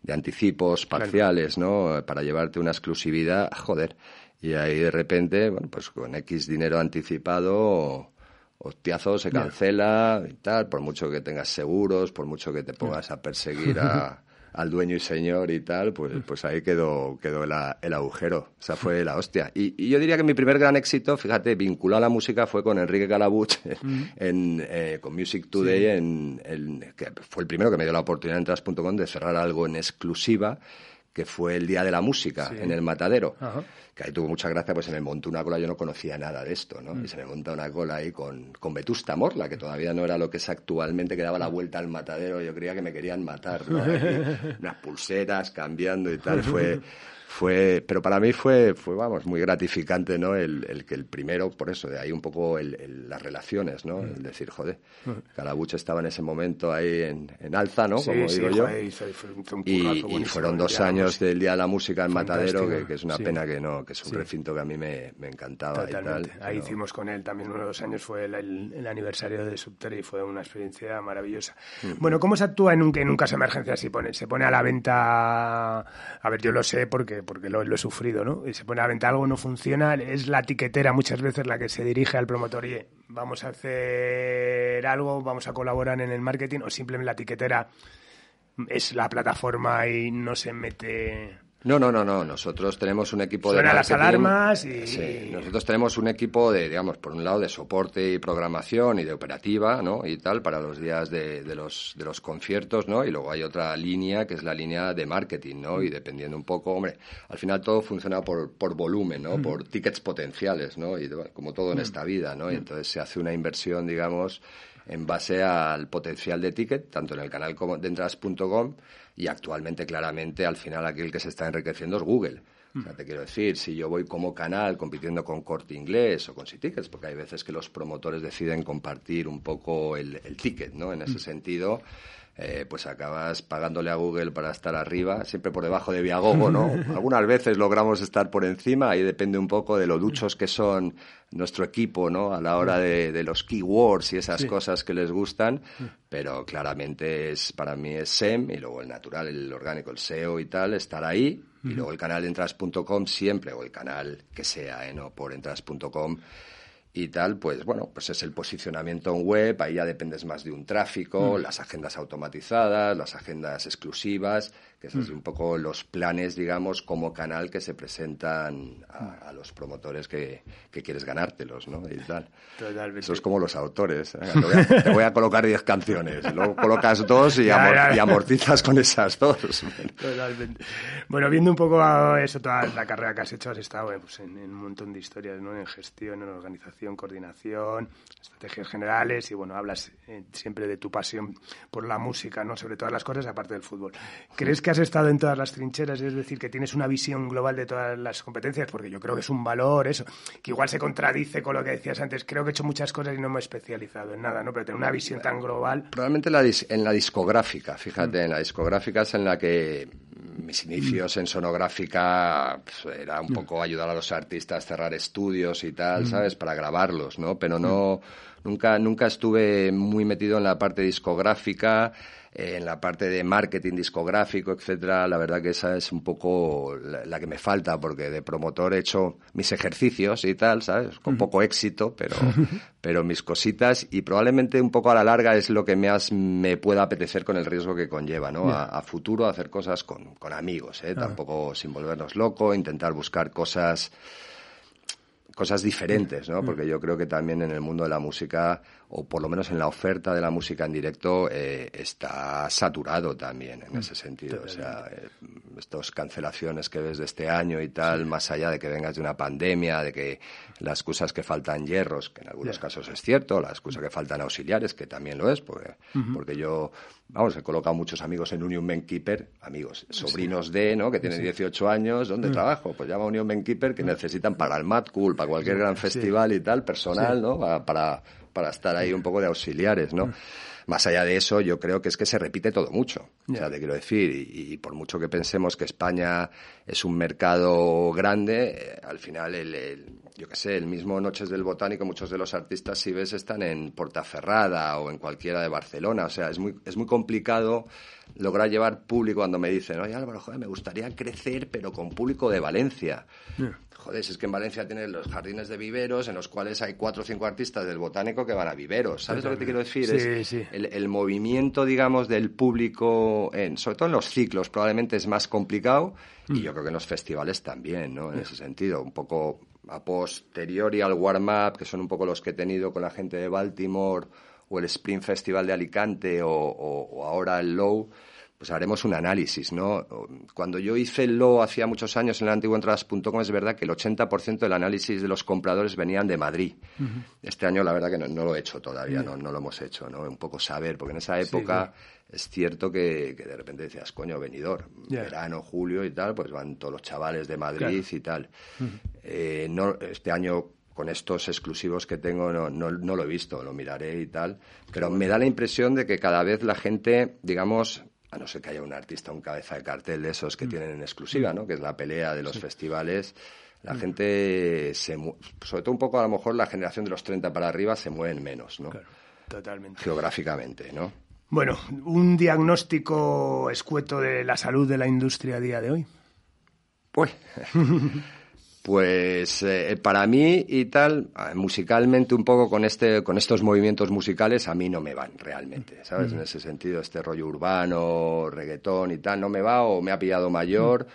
de anticipos parciales, ¿no? Para llevarte una exclusividad, joder. Y ahí de repente, bueno, pues con X dinero anticipado, hostiazo, se cancela y tal, por mucho que tengas seguros, por mucho que te pongas a perseguir a, <laughs> al dueño y señor y tal, pues, pues ahí quedó, quedó la- el agujero. Esa fue la hostia. Y, y yo diría que mi primer gran éxito, fíjate, vinculado a la música fue con Enrique Calabuch, <laughs> en, eh, con Music Today, en, en- que fue el primero que me dio la oportunidad en Tras.com de cerrar algo en exclusiva que fue el Día de la Música en el Matadero. Ajá. Que ahí tuvo mucha gracia, pues se me montó una cola, yo no conocía nada de esto, ¿no? Y se me monta una cola ahí con, con Vetusta Morla, que todavía no era lo que es actualmente, que daba la vuelta al matadero, yo creía que me querían matar, ¿no? <laughs> Unas pulseras cambiando y tal, fue... Fue, pero para mí fue, fue vamos, muy gratificante, ¿no? El, el que el primero, por eso, de ahí un poco el- el- las relaciones, ¿no? El decir, joder, Calabuch estaba en ese momento ahí en, en alza, ¿no? Sí, Como sí, digo yo. joder, hizo- hizo un- hizo un Y, y fueron dos años del Día de la Música en Matadero, que, que es una sí. pena que no, que es un recinto que a mí me, me encantaba y Totalmente. tal. Ahí pero- hicimos con él también uno de los años, fue el, el- el aniversario de Subter y fue una experiencia maravillosa. Bueno, ¿cómo se actúa en un, en un caso de emergencia? Si pone, se pone a la venta, a ver, yo lo sé porque, porque lo, he sufrido, ¿no? Y se pone a venta algo, no funciona, es la tiquetera muchas veces la que se dirige al promotor, oye, vamos a hacer algo, vamos a colaborar en el marketing, o simplemente la tiquetera es la plataforma y no se mete... No, no, no, no. Nosotros tenemos un equipo de Suenan las alarmas y- Sí, nosotros tenemos un equipo de, digamos, por un lado de soporte y programación y de operativa, ¿no? Y tal, para los días de, de los, de los conciertos, ¿no? Y luego hay otra línea que es la línea de marketing, ¿no? Y dependiendo un poco, hombre, al final todo funciona por, por volumen, ¿no? Por tickets potenciales, ¿no? Y bueno, como todo en esta vida, ¿no? Y entonces se hace una inversión, digamos, en base al potencial de ticket, tanto en el canal como de entradas.com y actualmente claramente al final aquí el que se está enriqueciendo es Google. O sea, te quiero decir, si yo voy como canal compitiendo con Corte Inglés o con Tickets, porque hay veces que los promotores deciden compartir un poco el ticket, ¿no? En ese sentido, eh, pues acabas pagándole a Google para estar arriba, siempre por debajo de Viagogo, ¿no? <laughs> Algunas veces logramos estar por encima, ahí depende un poco de lo duchos que son nuestro equipo, ¿no? A la hora de, de los keywords y esas cosas que les gustan, pero claramente es, para mí es SEM y luego el natural, el orgánico, el SEO y tal, estar ahí, y luego el canal entras.com siempre, o el canal que sea, ¿eh? No por entras.com y tal, pues bueno, pues es el posicionamiento en web, ahí ya dependes más de un tráfico, las agendas automatizadas, las agendas exclusivas, que es un poco los planes, digamos, como canal que se presentan a, a los promotores que, que quieres ganártelos, ¿no? Y tal. Totalmente. Eso es como los autores. ¿eh? Te, voy a, te voy a colocar 10 canciones, luego colocas dos y, amor- y amortizas con esas dos. Totalmente. Bueno, viendo un poco eso, toda la carrera que has hecho, has estado eh, pues, en, en un montón de historias, ¿no? En gestión, en organización, coordinación, estrategias generales y, bueno, hablas eh, siempre de tu pasión por la música, ¿no? Sobre todas las cosas, aparte del fútbol. ¿Crees que has estado en todas las trincheras? Es decir, que tienes una visión global de todas las competencias, porque yo creo que es un valor eso, que igual se contradice con lo que decías antes. Creo que he hecho muchas cosas y no me he especializado en nada, ¿no? Pero tener una visión tan global... Probablemente la en la discográfica, fíjate, en la discográfica es en la que mis inicios en sonográfica pues, era un poco ayudar a los artistas a cerrar estudios y tal, ¿sabes? Para grabarlos, ¿no? Pero no, nunca, nunca estuve muy metido en la parte discográfica, en la parte de marketing discográfico, etcétera. La verdad que esa es un poco la, la que me falta, porque de promotor he hecho mis ejercicios y tal, ¿sabes? Con poco éxito, pero, <laughs> pero mis cositas y probablemente un poco a la larga es lo que más me pueda apetecer con el riesgo que conlleva, ¿no? A, a futuro hacer cosas con, con amigos, ¿eh? Tampoco sin volvernos locos, intentar buscar cosas cosas diferentes, ¿no? Porque yo creo que también en el mundo de la música, o por lo menos en la oferta de la música en directo, eh, está saturado también en ese sentido. O sea, eh, estas cancelaciones que ves de este año y tal, más allá de que vengas de una pandemia, de que las excusas que faltan hierros, que en algunos casos es cierto, la excusa que faltan auxiliares, que también lo es, porque, porque yo, vamos, he colocado muchos amigos en Union Men Keeper, amigos, sobrinos de, ¿no? Que tienen 18 años, ¿dónde trabajo? Pues llama a Union Men Keeper que necesitan para el Mad Cool, para cualquier gran festival y tal, personal, ¿no? Para, para, para estar ahí un poco de auxiliares, ¿no? Más allá de eso, yo creo que es que se repite todo mucho. O sea, te quiero decir, y, y por mucho que pensemos que España es un mercado grande, eh, al final, el, el- yo qué sé, el mismo Noches del Botánico, muchos de los artistas, si ves, están en Portaferrada o en cualquiera de Barcelona. O sea, es muy, es muy complicado lograr llevar público cuando me dicen, oye Álvaro, joder, me gustaría crecer, pero con público de Valencia. Joder, es que en Valencia tienes los jardines de viveros en los cuales hay cuatro o cinco artistas del botánico que van a viveros. ¿Sabes lo que te quiero decir? Sí, es sí. El, el movimiento, digamos, del público, en, sobre todo en los ciclos, probablemente es más complicado y yo creo que en los festivales también, ¿no? En ese sentido, un poco a posteriori al warm-up, que son un poco los que he tenido con la gente de Baltimore o el Spring Festival de Alicante o, o- o ahora el Low, pues haremos un análisis, ¿no? Cuando yo hice el Low hacía muchos años en el antiguo entradas.com es verdad que el 80% del análisis de los compradores venían de Madrid. Este año la verdad que no, no lo he hecho todavía, no, no lo hemos hecho, ¿no? Un poco saber, porque en esa época es cierto que, que de repente decías, coño, venidor, verano, julio y tal, pues van todos los chavales de Madrid y tal. Eh, no, este año con estos exclusivos que tengo no, no, no lo he visto, lo miraré y tal, pero me da la impresión de que cada vez la gente, digamos, a no ser que haya un artista, un cabeza de cartel de esos que tienen en exclusiva, ¿no? que es la pelea de los festivales, la gente, se, sobre todo un poco a lo mejor la generación de los 30 para arriba se mueven menos, ¿no? Claro, totalmente. geográficamente, ¿no? Bueno, un diagnóstico escueto de la salud de la industria a día de hoy. Pues, <laughs> pues eh, para mí y tal, eh, musicalmente un poco con este, con estos movimientos musicales a mí no me van realmente, ¿sabes? En ese sentido, este rollo urbano, reggaetón y tal, no me va o me ha pillado mayor.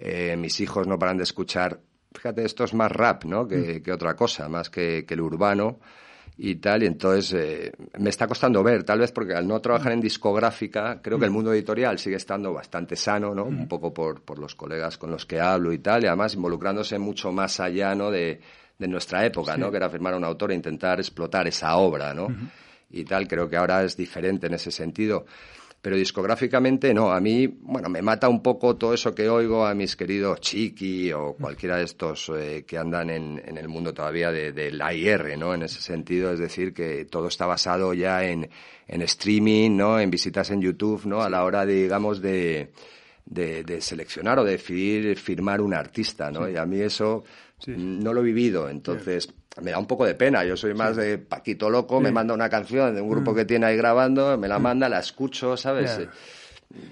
Eh, mis hijos no paran de escuchar, fíjate, esto es más rap, ¿no? Que, que otra cosa, más que, que el urbano y tal, y entonces eh, me está costando ver, tal vez porque al no trabajar en discográfica, creo que el mundo editorial sigue estando bastante sano, ¿no? Un poco por, por los colegas con los que hablo y tal, y además involucrándose mucho más allá, ¿no? De, de nuestra época, ¿no? Que era firmar a un autor e intentar explotar esa obra, ¿no? Y tal, creo que ahora es diferente en ese sentido. Pero discográficamente no, a mí, bueno, me mata un poco todo eso que oigo a mis queridos Chiqui o cualquiera de estos eh, que andan en, en el mundo todavía de, del AIR, ¿no? En ese sentido, es decir, que todo está basado ya en, en streaming, ¿no? En visitas en YouTube, ¿no? A la hora, de, digamos, de, de, de seleccionar o de decidir firmar un artista, ¿no? Y a mí eso no lo he vivido, entonces me da un poco de pena. Yo soy más de Paquito Loco, me manda una canción de un grupo que tiene ahí grabando, me la manda, la escucho, ¿sabes?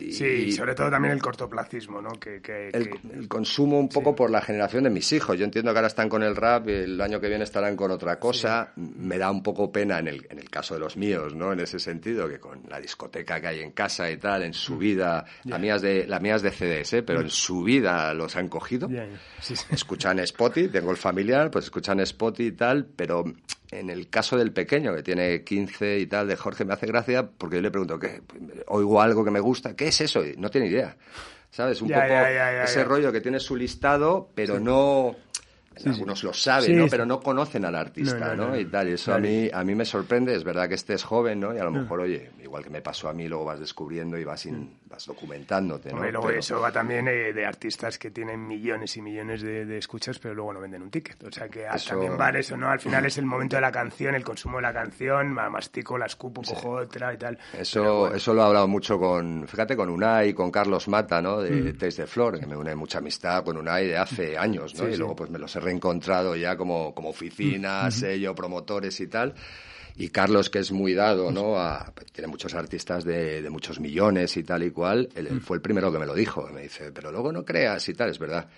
Y- Sí, y sobre todo también el cortoplacismo, ¿no? Que, que- el, que- el consumo un poco por la generación de mis hijos. Yo entiendo que ahora están con el rap, y el año que viene estarán con otra cosa. Me da un poco pena en el, en el caso de los míos, ¿no? En ese sentido, que con la discoteca que hay en casa y tal, en su vida, la mía es de, la mía es de CDs, ¿eh? Pero en su vida los han cogido. Sí. Escuchan Spotify, tengo el familiar, pues escuchan Spotify y tal, pero en el caso del pequeño, que tiene 15 y tal, de Jorge, me hace gracia porque yo le pregunto, ¿qué? Oigo algo que me gusta, ¿qué es eso? Y no tiene idea. ¿Sabes? Un Ya, poco ya, ya, ya, ese rollo que tiene su listado, pero no... Algunos lo saben, ¿no? Pero no conocen al artista, No, no, ¿no? no. Y tal, y eso Vale. a mí, a mí me sorprende. Es verdad que este es joven, ¿no? Y a lo mejor, oye, igual que me pasó a mí, luego vas descubriendo y vas, in- vas documentándote, ¿no? Hombre, luego Pero- eso va también eh, de artistas que tienen millones y millones de, de escuchas, pero luego no venden un ticket. O sea que Eso- también vale eso, ¿no? Al final es el momento de la canción, el consumo de la canción, ma- mastico, la escupo, cojo otra y tal. Eso, bueno, eso lo he hablado mucho con, fíjate, con Unai, con Carlos Mata, ¿no? De Mm. Taste de Flor, que me une mucha amistad con Unai de hace años, ¿no? Sí, y sí. luego pues me los he reencontrado ya como, como oficina, sello, promotores y tal. Y Carlos, que es muy dado, ¿no? A- tiene muchos artistas de, de muchos millones y tal y cual. Él, Mm. él fue el primero que me lo dijo. Me dice, pero luego no creas y tal. Es verdad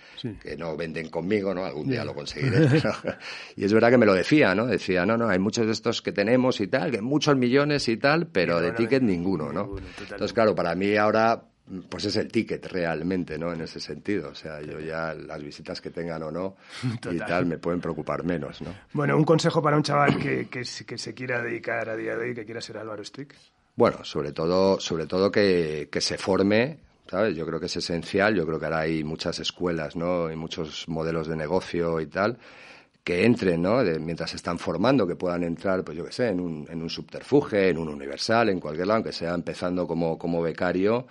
que no venden conmigo, ¿no? Algún día lo conseguiré. <laughs> y es verdad que me lo decía, ¿no? Decía, no, no, hay muchos de estos que tenemos y tal, que muchos millones y tal, pero de ticket ninguno, ¿no? Entonces, claro, para mí ahora pues es el ticket realmente, ¿no? En ese sentido. O sea, yo ya las visitas que tengan o no <laughs> y tal me pueden preocupar menos, ¿no? Bueno, un consejo para un chaval que, que, se- que se quiera dedicar a día de hoy, que quiera ser Álvaro Strick. Bueno, sobre todo, sobre todo que, que se forme, ¿sabes? Yo creo que es esencial. Yo creo que ahora hay muchas escuelas, ¿no? Y muchos modelos de negocio y tal que entren, ¿no? De- mientras se están formando, que puedan entrar, pues yo qué sé, en un, en un subterfuge, en un universal, en cualquier lado, aunque sea empezando como, como becario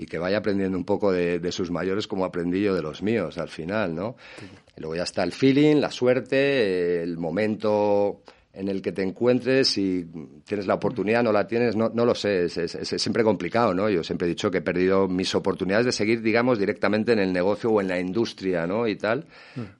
y que vaya aprendiendo un poco de, de sus mayores como aprendí yo de los míos al final, ¿no? Y luego ya está el feeling, la suerte, el momento en el que te encuentres, si tienes la oportunidad, no la tienes, no, no lo sé, es, es- es siempre complicado, ¿no? Yo siempre he dicho que he perdido mis oportunidades de seguir, digamos, directamente en el negocio o en la industria, ¿no? Y tal,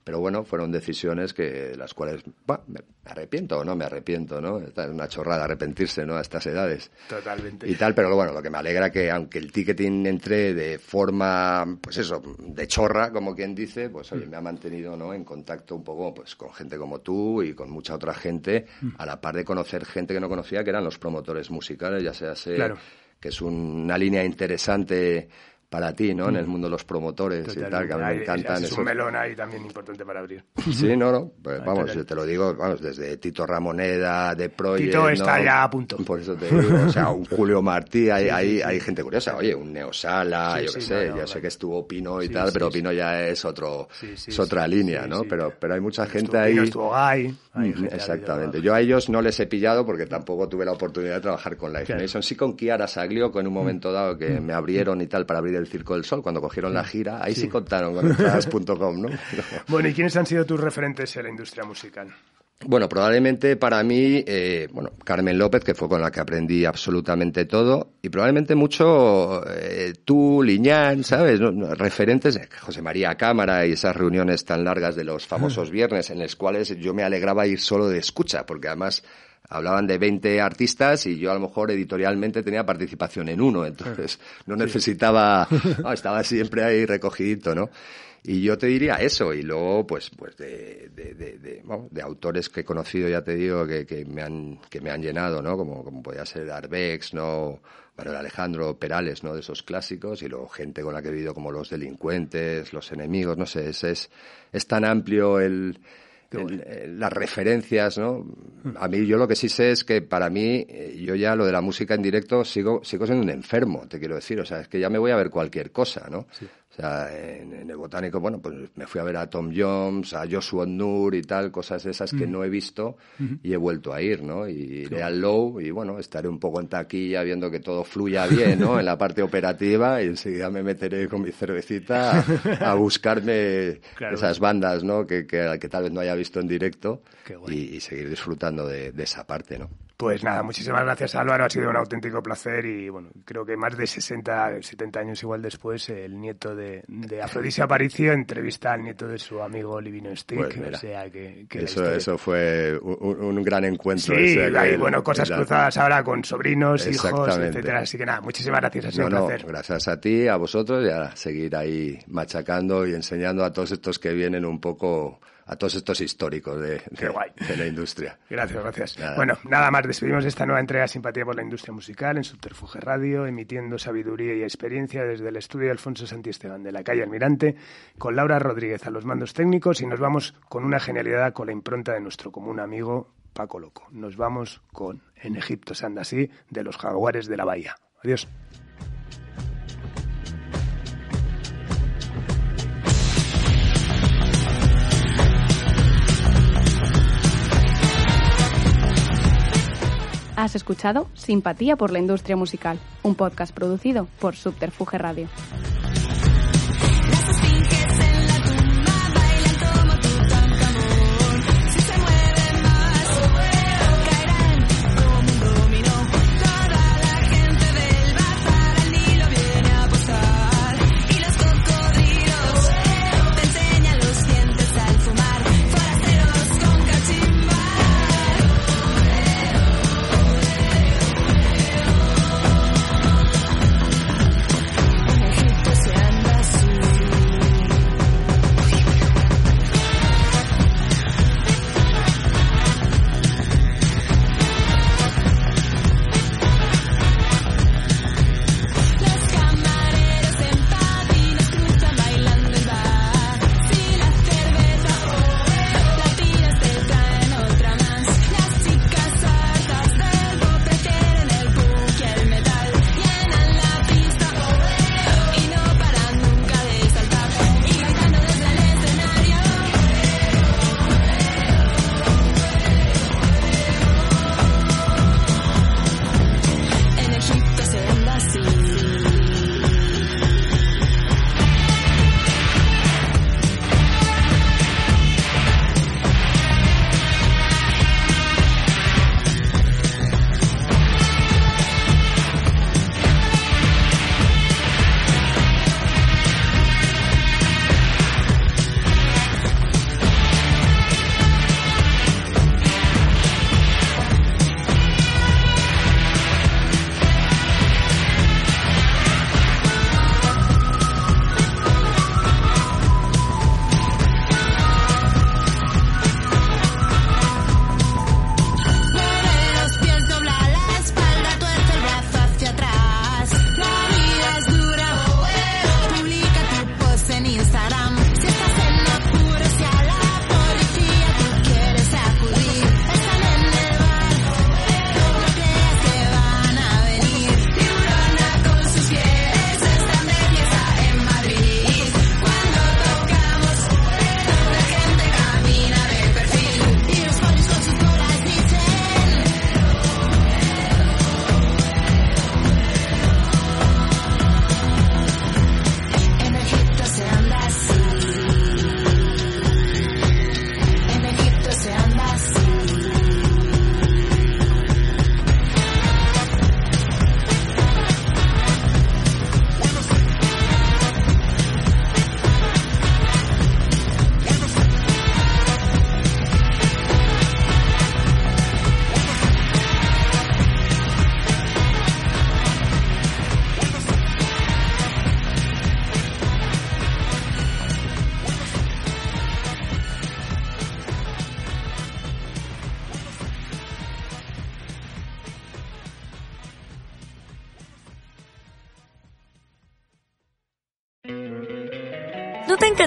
pero bueno, fueron decisiones que las cuales, bueno, me arrepiento o no me arrepiento, ¿no? Es una chorrada arrepentirse, ¿no? A estas edades Totalmente. y tal, pero bueno, lo que me alegra que aunque el ticketing entré de forma, pues eso, de chorra, como quien dice, pues oye, me ha mantenido, ¿no? En contacto un poco, pues con gente como tú y con mucha otra gente, a la par de conocer gente que no conocía, que eran los promotores musicales, ya sea Claro. que es una línea interesante para ti, ¿no? En el mundo de los promotores y tal, que a mí me encantan Es un melón ahí también importante para abrir. Sí, no, no. Pues, vamos, yo te lo digo, vamos, desde Tito Ramoneda, de Project. Tito está ¿no? ya a punto. Por eso te digo, o sea, un <laughs> Julio Martí, hay, hay, hay gente curiosa. Oye, un Neosala, Sí, yo qué sé, no, no, ya vale. sé que estuvo Pino y tal, pero. Pino ya es otro, es otra línea, ¿no? pero, pero hay mucha gente Estuvo ahí. Pino, estuvo Guy. hay Mm, gente, Exactamente. Yo a ellos no les he pillado porque tampoco tuve la oportunidad de trabajar con. Mm. Nation. Sí con Kiara Saglio, en un momento dado que me abrieron y tal para abrir el Circo del Sol, cuando cogieron la gira, ahí sí, contaron con entradas.com, <laughs> ¿no? Bueno, ¿y quiénes han sido tus referentes en la industria musical? Bueno, probablemente para mí, eh, bueno, Carmen López, que fue con la que aprendí absolutamente todo, y probablemente mucho eh, tú, Liñán, ¿sabes? No, referentes, José María Cámara y esas reuniones tan largas de los famosos viernes en las cuales yo me alegraba ir solo de escucha, porque además hablaban de 20 artistas y yo a lo mejor editorialmente tenía participación en uno, entonces no necesitaba, <laughs> no, estaba siempre ahí recogidito, ¿no? Y yo te diría eso, y luego, pues, pues de, de, de, de, autores que he conocido, ya te digo, que, que me han, que me han llenado, ¿no? Como, como podía ser Arbex, ¿no? Manuel Alejandro Perales, ¿no? De esos clásicos, y luego gente con la que he vivido como los delincuentes, los enemigos, no sé, es, es, es tan amplio el- las referencias, ¿no? A mí yo lo que sí sé es que para mí, eh, yo ya lo de la música en directo sigo, sigo siendo un enfermo, te quiero decir. O sea, es que ya me voy a ver cualquier cosa, ¿no? Sea, en, en el botánico, bueno, pues me fui a ver a Tom Jones, a Joshua Nur y tal, cosas de esas que no he visto y he vuelto a ir, ¿no? Y iré al Low y bueno, estaré un poco en taquilla viendo que todo fluya bien, ¿no? En la parte operativa y enseguida me meteré con mi cervecita a, a buscarme Claro. esas bandas, ¿no? Que, que, que tal vez no haya visto en directo y, y seguir disfrutando de, de esa parte, ¿no? Pues nada, muchísimas gracias Álvaro, ha sido un auténtico placer y bueno, creo que más de 60, 70 años igual después, el nieto de, de Afrodisia Aparicio entrevista al nieto de su amigo Livino Stick, Pues o sea que, Eso, eso fue un, un gran encuentro. Sí, ese, hay aquel, bueno, cosas cruzadas ahora con sobrinos, hijos, etcétera. Así que nada, muchísimas gracias, ha sido No, un no, placer. gracias a ti, a vosotros y a seguir ahí machacando y enseñando a todos estos que vienen un poco, a todos estos históricos de, de- guay. de la industria. Gracias, gracias. Nada. Bueno, nada más, despedimos esta nueva entrega de Simpatía por la Industria Musical en Subterfuge Radio, emitiendo sabiduría y experiencia desde el estudio Alfonso Santisteban de la calle Almirante, con Laura Rodríguez a los mandos técnicos y nos vamos con una genialidad con la impronta de nuestro común amigo Paco Loco. Nos vamos con En Egipto se anda así, de los jaguares de la bahía. Adiós. Has escuchado Simpatía por la Industria Musical, un podcast producido por Subterfuge Radio.